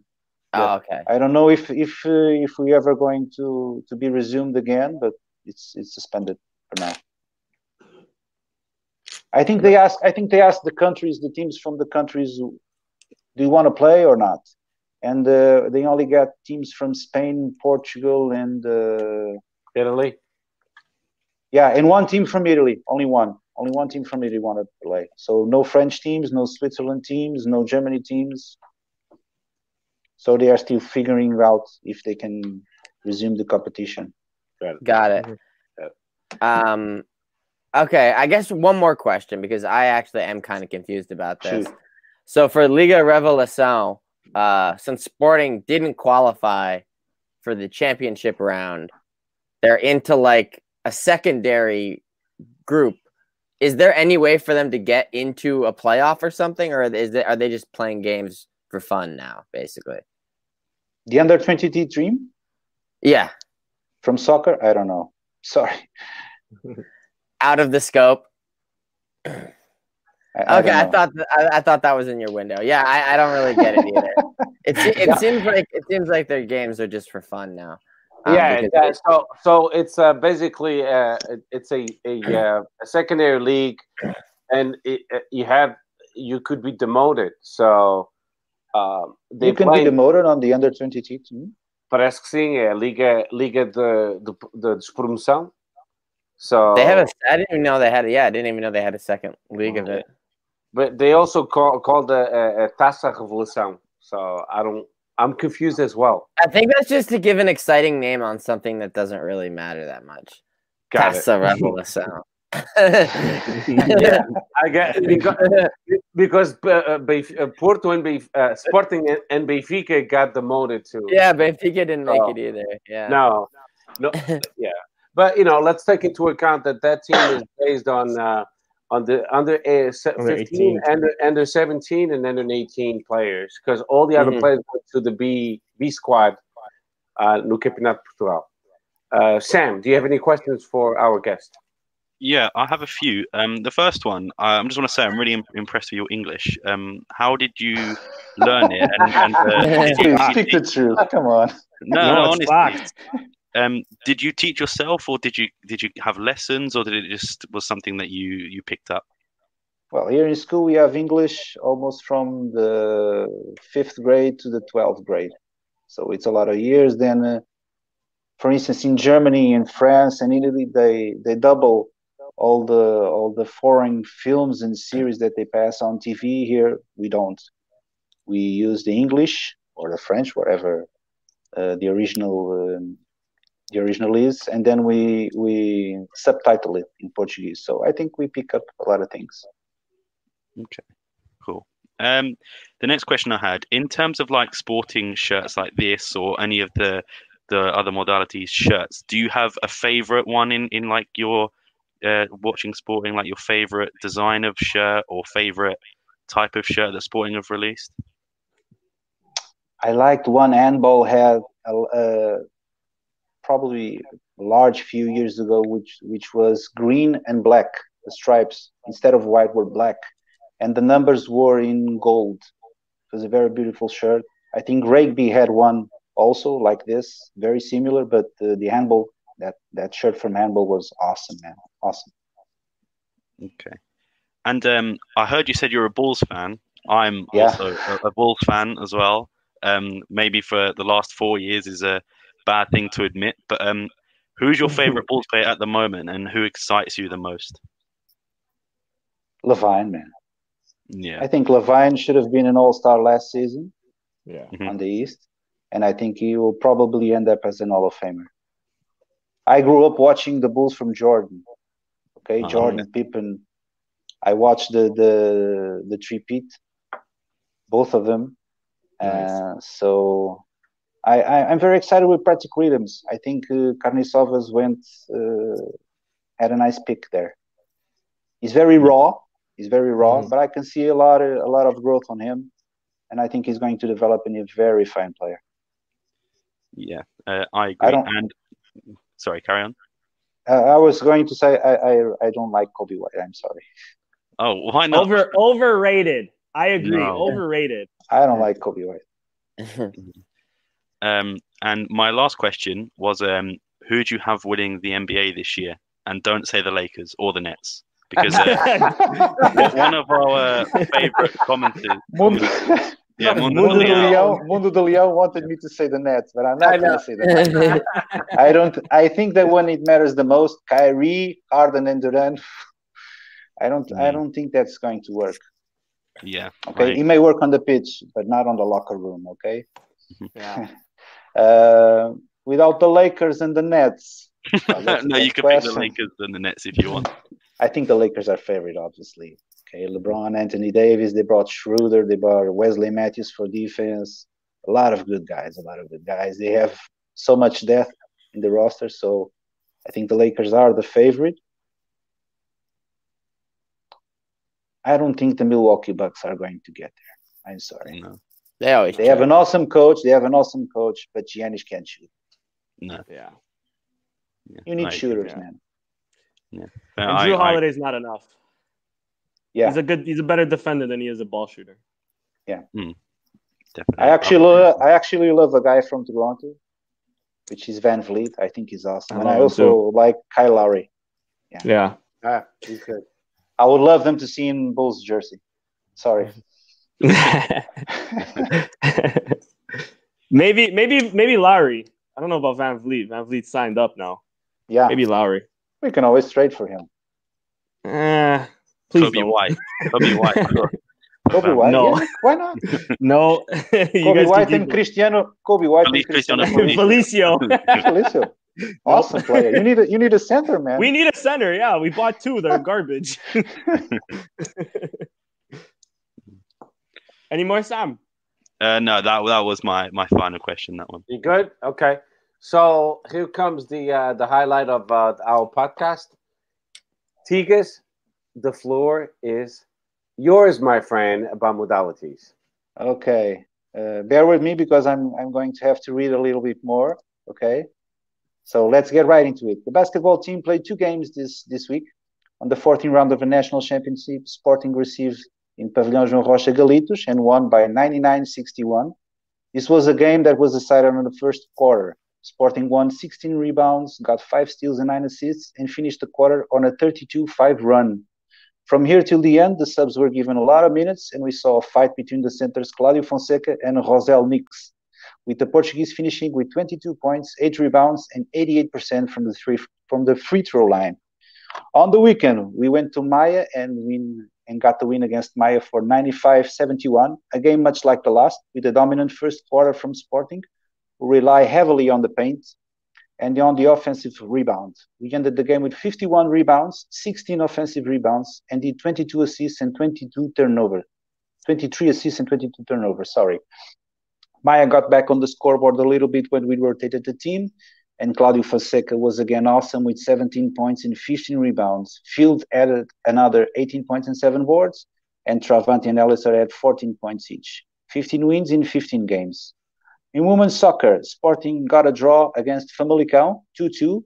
Oh, okay. I don't know if if uh, if we ever going to to be resumed again, but it's it's suspended for now. I think they ask. I think they asked the countries, the teams from the countries, do you want to play or not? And uh, they only got teams from Spain, Portugal, and uh, Italy. yeah, and one team from Italy. Only one. Only one team from Italy wanted to play. So no French teams, no Switzerland teams, no Germany teams. So they are still figuring out if they can resume the competition. Got it. Got it. Um, okay, I guess one more question because I actually am kind of confused about this. Shoot. So for Liga Revelação, uh, since Sporting didn't qualify for the championship round, they're into like a secondary group. Is there any way for them to get into a playoff or something, or is it, are they just playing games for fun now, basically? The under 23 team Yeah, from soccer? I don't know. Sorry. out of the scope. I, I Okay, don't I, thought th- I, I thought that was in your window. Yeah, I, I don't really get it either. it se- it Yeah. seems like it seems like their games are just for fun now. Um, yeah, because yeah, so so it's uh, basically uh, it's a a, uh, a secondary league, and it, uh, you have you could be demoted. So um, they you can play, be demoted on the under 23 team. parece que sim, é a Liga, Liga de, de, de Despromoção. So they have a. I didn't even know they had. Yeah, I didn't even know they had a second league of it. But they also call called a, a, a Taça Revelação. So I don't. I'm confused as well. I think that's just to give an exciting name on something that doesn't really matter that much. Got it. Taça Revelação. yeah, I get because, because uh, uh, Benf- uh, Porto and Benf- uh, Sporting and, and Benfica got demoted too. yeah, Benfica didn't make Oh. it either. Yeah. No, no, yeah, but you know, let's take into account that that team is based on on the under uh, se- Under 15, 18. under under 17, and under 18 players, because all the other Mhm. players went to the B B squad uh, no Campeonato Portugal. Uh, Sam, do you have any questions for our guest? Yeah, I have a few. Um, the first one, I I'm just want to say I'm really im- impressed with your English. Um, how did you learn it? And, and uh, did you, Speak, speak the truth. Come on. no, No, no, honestly. Um, did you teach yourself, or did you did you have lessons, or did it just was something that you you picked up? Well, here in school we have English almost from the fifth grade to the twelfth grade, so it's a lot of years. Then, uh, for instance, in Germany, in France, and Italy, they they double all the all the foreign films and series that they pass on TV. Here we don't. We use the English or the French, whatever uh, the original um, the original is, and then we we subtitle it in Portuguese. So I think we pick up a lot of things. Okay, cool. Um, the next question I had, in terms of like sporting shirts like this or any of the the other modalities shirts, do you have a favorite one in in like your uh, watching sporting, like your favorite design of shirt or favorite type of shirt that Sporting have released? I liked one handball had uh, probably large few years ago, which which was green and black. The stripes instead of white were black, and the numbers were in gold. It was a very beautiful shirt. I think Rugby had one also like this, very similar, but uh, the handball that that shirt from handball was awesome, man, awesome. Okay. And um, I heard you said you're a Bulls fan. I'm Yeah. also a, a Bulls fan as well. Um, maybe for the last four years is a bad thing to admit, but um, who's your favorite Bulls player at the moment, and who excites you the most? LaVine, man. Yeah. I think LaVine should have been an All Star last season. Yeah. Mhm. on the East, and I think he will probably end up as an Hall of Famer. I grew up watching the Bulls from Jordan, Okay, uh-huh. Jordan Pippen. I watched the the the three-peat, both of them. Nice. Uh, so I, I am very excited with Patrick Williams. I think uh, Karnisovas went uh, had a nice pick there. He's very raw. He's very raw, mm-hmm. but I can see a lot of a lot of growth on him, and I think he's going to develop into a very fine player. Yeah, uh, I agree. I don't, and sorry, carry on. Uh, I was going to say I, I I don't like Coby White. I'm sorry. Oh, why not? Over overrated. I agree. No. Overrated. I don't like Coby White. um, and my last question was, um, who do you have winning the NBA this year? And don't say the Lakers or the Nets because uh, one of our favorite commenters. Yeah, Mundo, Mundo, de Leão, Mundo de Leão wanted me to say the Nets, but I'm not going to say that. I don't. I think that when it matters the most, Kyrie, Harden, and Durant. I don't. Mm. I don't think that's going to work. Yeah. Okay. Right. It may work on the pitch, but not on the locker room. Okay. Yeah. Uh, without the Lakers and the Nets. no, you can pick the Lakers and the Nets if you want. I think the Lakers are favorite, obviously. Okay, LeBron, Anthony Davis, they brought Schroeder, they brought Wesley Matthews for defense. A lot of good guys, a lot of good guys. They have so much depth in the roster, so I think the Lakers are the favorite. I don't think the Milwaukee Bucks are going to get there. I'm sorry. No. They always they have an awesome coach. They have an awesome coach, but Giannis can't shoot. No. Yeah. yeah. You need shooters, yeah. man. Yeah. And Jrue Holiday's not enough. Yeah, he's a good. He's a better defender than he is a ball shooter. Yeah, mm, definitely. I actually, love, I actually love a guy from Toronto, which is VanVleet. I think he's awesome, I and I also too. like Kyle Lowry. Yeah, yeah, ah, he's good. I would love them to see in Bulls jersey. Sorry. maybe, maybe, maybe Lowry. I don't know about VanVleet. Van Vliet signed up now. Yeah, maybe Lowry. We can always trade for him. Uh, Please Coby don't. White. Coby White. Coby White. No. Yeah, why not? no. Coby White and Cristiano. Coby White and Cristiano. Felicio. Felicio. Awesome player. You need a you need a center, man. We need a center. Yeah, we bought two. They're garbage. Any more, Sam? Uh, no, that that was my my final question. That one. You good? Okay. So here comes the uh, the highlight of uh, our podcast. Tigas, the floor is yours, my friend, about modalities. Okay. Uh, bear with me because I'm, I'm going to have to read a little bit more. Okay. So let's get right into it. The basketball team played two games this, this week. On the 14th round of the national championship, Sporting received in Pavilhão João Rocha Galitos and won by 99-61. This was a game that was decided on the first quarter. Sporting won 16 rebounds, got five steals and nine assists, and finished the quarter on a 32-5 run. From here till the end, the subs were given a lot of minutes, and we saw a fight between the centers Claudio Fonseca and Rosel Nix, with the Portuguese finishing with 22 points, 8 rebounds, and 88% from the, three, from the free throw line. On the weekend, we went to Maia and win and got the win against Maia for 95-71, a game much like the last, with a dominant first quarter from Sporting, who rely heavily on the paint and on the offensive rebound. We ended the game with 51 rebounds, 16 offensive rebounds, and did 22 assists and 22 turnover. 23 assists and 22 turnover, sorry. Maya got back on the scoreboard a little bit when we rotated the team, and Claudio Fonseca was again awesome with 17 points and 15 rebounds. Field added another 18 points and 7 boards, and Travante and Ellisor had 14 points each. 15 wins in 15 games. In women's soccer, Sporting got a draw against Famalicão, 2-2,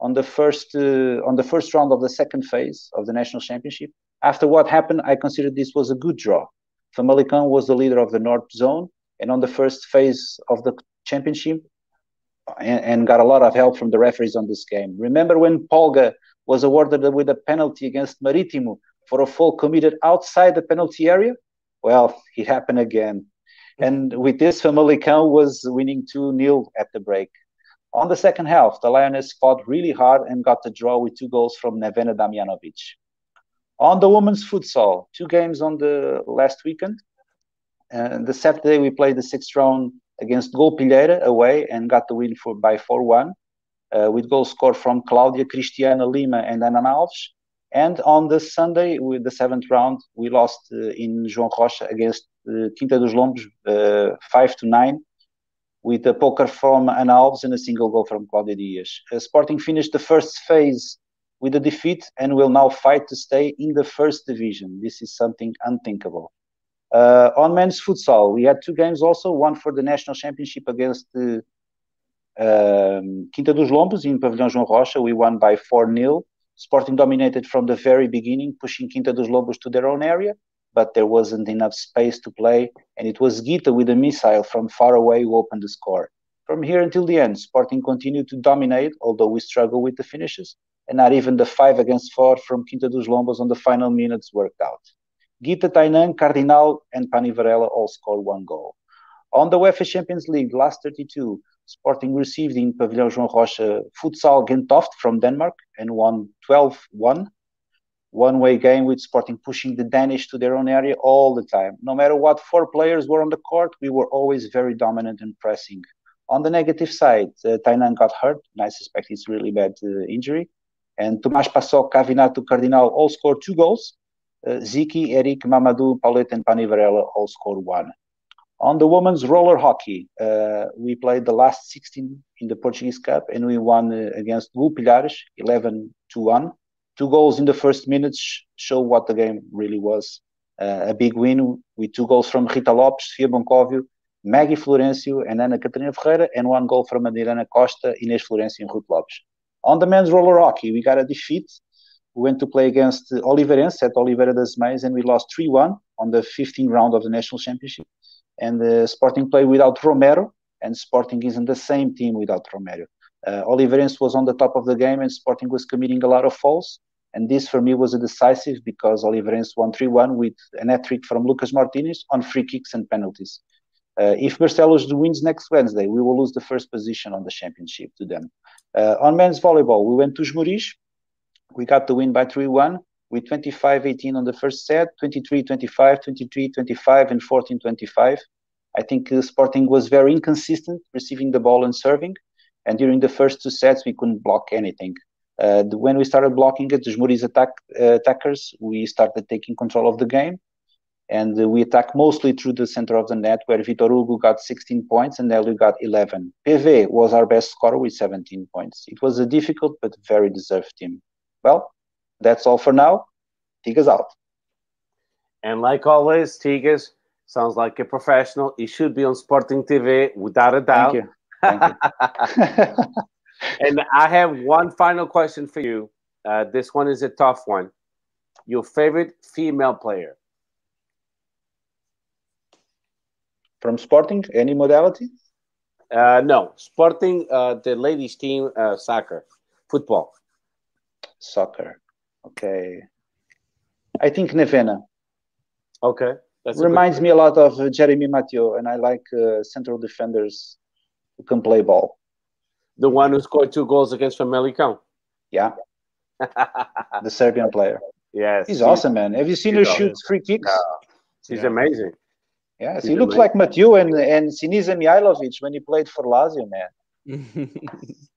on the first uh, on the first round of the second phase of the national championship. After what happened, I considered this was a good draw. Famalicão was the leader of the North Zone, and on the first phase of the championship, and, and got a lot of help from the referees on this game. Remember when Polga was awarded with a penalty against Marítimo for a foul committed outside the penalty area? Well, it happened again. And with this, Famalicão was winning 2 0 at the break. On the second half, the Lioness fought really hard and got the draw with two goals from Nevena Damjanovic. On the women's futsal, two games on the last weekend. And the Saturday, we played the sixth round against Golpilheira away and got the win for by 4 1, uh, with goals scored from Claudia, Cristiana Lima, and Ana Alves. And on the Sunday, with the seventh round, we lost uh, in João Rocha against uh, Quinta dos Lombos, uh, five to nine, with a poker from Ana Alves and a single goal from Claudia Dias. Uh, Sporting finished the first phase with a defeat and will now fight to stay in the first division. This is something unthinkable. Uh, on men's futsal, we had two games also, one for the national championship against the um, Quinta dos Lombos in Pavilhão João Rocha. We won by 4 0. Sporting dominated from the very beginning, pushing Quinta dos Lombos to their own area, but there wasn't enough space to play, and it was Guitta with a missile from far away who opened the score. From here until the end, Sporting continued to dominate, although we struggled with the finishes, and not even the 5 against 4 from Quinta dos Lombos on the final minutes worked out. Guitta, Tainan, Cardinal, and Pany Varela all scored one goal. On the UEFA Champions League, last 32, Sporting received in Pavilhão João Rocha Futsal Gentoft from Denmark and won 12-1. One-way game with Sporting pushing the Danish to their own area all the time. No matter what four players were on the court, we were always very dominant and pressing. On the negative side, uh, Tainan got hurt, and I suspect it's really bad uh, injury. And Tomas Pasok, Cavinato, Cardinal all scored two goals. Zicky, Eric, Mamadou, Paulette, and Pany Varela all scored one. On the women's roller hockey, uh, we played the last 16 in the Portuguese Cup and we won uh, against Gul Pilares 11 to 1. Two goals in the first minutes show what the game really was. Uh, a big win with two goals from Rita Lopes, Fia Boncóvio, Maggie Florencio, and Ana Catarina Ferreira, and one goal from Adriana Costa, Inês Florencio, and Ruth Lopes. On the men's roller hockey, we got a defeat. We went to play against Oliveirense at Oliveira de Azeméis and we lost 3 1 on the 15th round of the national championship and uh, Sporting played without Romero, and Sporting isn't the same team without Romero. Uh, Oliveirense was on the top of the game, and Sporting was committing a lot of fouls. And this for me was a decisive because Oliveirense won 3 1 with an hat trick from Lucas Martinez on free kicks and penalties. Uh, if Barcelos wins next Wednesday, we will lose the first position on the championship to them. Uh, on men's volleyball, we went to Esmoriz. We got the win by 3 1 with 25-18 on the first set, 23-25, 23-25, and 14-25. I think uh, Sporting was very inconsistent receiving the ball and serving, and during the first two sets we couldn't block anything. Uh, when we started blocking it, the Esmoriz attack, uh, attackers, we started taking control of the game, and we attacked mostly through the center of the net, where Vitor Hugo got 16 points and Elio got 11. PV was our best scorer with 17 points. It was a difficult but very deserved team. Well, that's all for now. Tiga's out. And like always, Tigas sounds like a professional. He should be on Sporting TV without a doubt. Thank you. Thank you. and I have one final question for you. Uh, this one is a tough one. Your favorite female player? From Sporting, any modality? Uh, no, Sporting, uh, the ladies' team, uh, soccer, football. Soccer. Okay. I think Nevena. Okay. That's Reminds me a lot of Jeremy Mathieu, and I like uh, central defenders who can play ball. The one who scored two goals against Famalicão. Yeah. the Serbian player. Yes. He's awesome, man. Have you seen her shoot free kicks? Yeah. She's Yeah. amazing. Yes, He's he looks amazing. like Mathieu and, and Sinisa Mihailovic when he played for Lazio, man.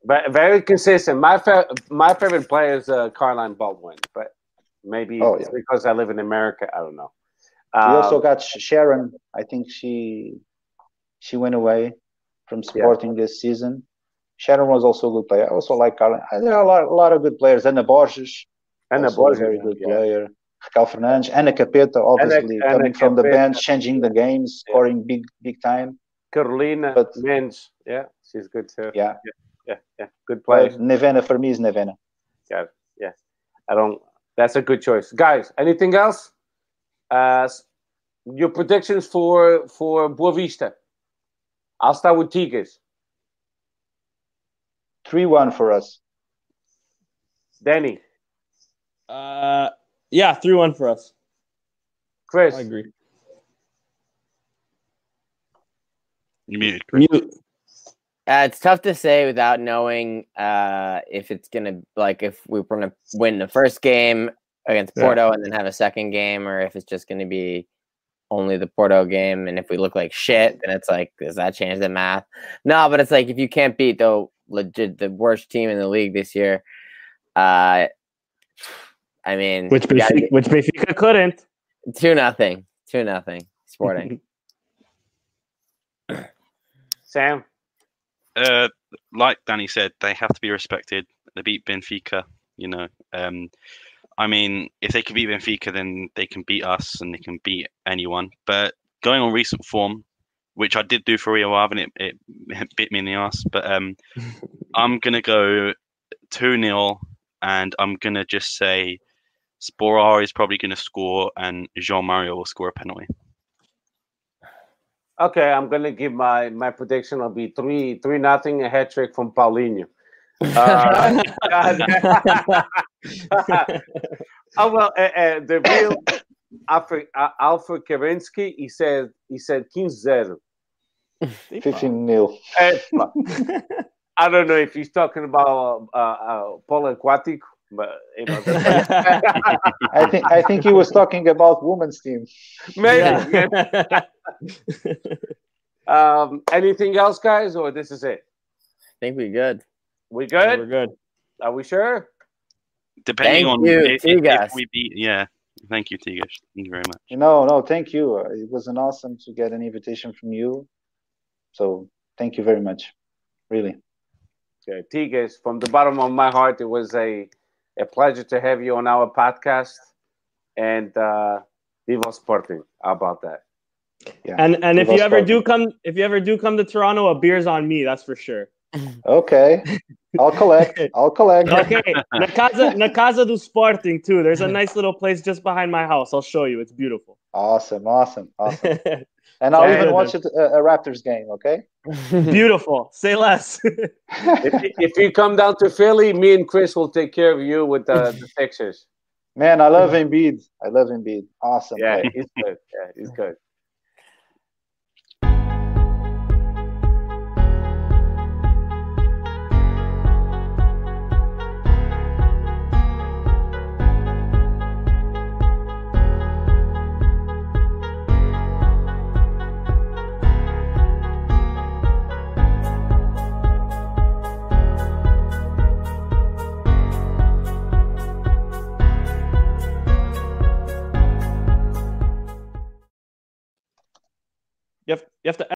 But very consistent. My fa- my favorite player is uh, Carlyn Baldwin, but maybe Oh, it's yeah. because I live in America. I don't know. we Um, also got Sharon. I think she she went away from Sporting this season. Sharon was also a good player. I also like Carlyn. Uh, There are a lot, a lot of good players. Ana Borges, and the also boys a very good yeah. player. Raquel Fernandes, Ana Capeta, obviously Ana coming from the bench, changing the games, Yeah. scoring big, big time. Carolina But- Menz. Yeah, she's good too. Yeah, yeah, yeah. Good player. but Nevena for me is Nevena. Yeah, yeah. I don't. That's a good choice, guys. Anything else? Uh, your predictions for for Boavista? I'll start with Tigas. Three one for us. Danny, uh, yeah, three one for us. Chris, I agree. You muted. Chris. Mute. Uh, it's tough to say without knowing uh, if it's gonna like if we're gonna win the first game against Yeah. Porto and then have a second game, or if it's just gonna be only the Porto game. And if we look like shit, then it's like, does that change the math? No, but it's like if you can't beat the legit the worst team in the league this year, uh, I mean, Which yeah, Benfica, which Benfica couldn't. two nothing, two nothing, Sporting. Sam. Uh, like Danny said, they have to be respected. They beat Benfica, you know. Um, I mean, if they can beat Benfica, then they can beat us and they can beat anyone. But going on recent form, which I did do for Rio Ave, and it, it, it bit me in the ass. But um, I'm gonna go two 0 and I'm gonna just say Sporar is probably gonna score, and João Mário will score a penalty. Okay, I'm gonna give my my prediction. Will be three three nothing a hat trick from Paulinho. Uh, oh well, uh, uh, the real Alfred uh, Alfred Kerensky. He said he said 15-0. 15 nil. I don't know if he's talking about uh, uh, Polo Aquatic, but you know, I think I think he was talking about women's team. maybe. Yeah. Um, anything else, guys, or this is it? I think we good. We good. We're good? good. Are we sure? Depending Thank on you, if, if, we beat, yeah. Thank you, Tigas. Thank you very much. No, no, thank you. Uh, It was an awesome to get an invitation from you. So thank you very much. Really. Okay, Tigas, from the bottom of my heart, it was a, a pleasure to have you on our podcast. And uh, Viva Sporting. How about that? Yeah. And and if Viva you ever do come if you ever do come to Toronto, a beer's on me. That's for sure. Okay. I'll collect. I'll collect. Okay, na casa na casa do Sporting too. There's a nice little place just behind my house. I'll show you. It's beautiful. Awesome, awesome, awesome. And I'll even watch it, a, a Raptors game, okay? beautiful. Say less. If, if you come down to Philly, me and Chris will take care of you with the, the Sixers. Man, I love Embiid. I love Embiid. Awesome. Yeah, player. he's good. Yeah, he's good. You have to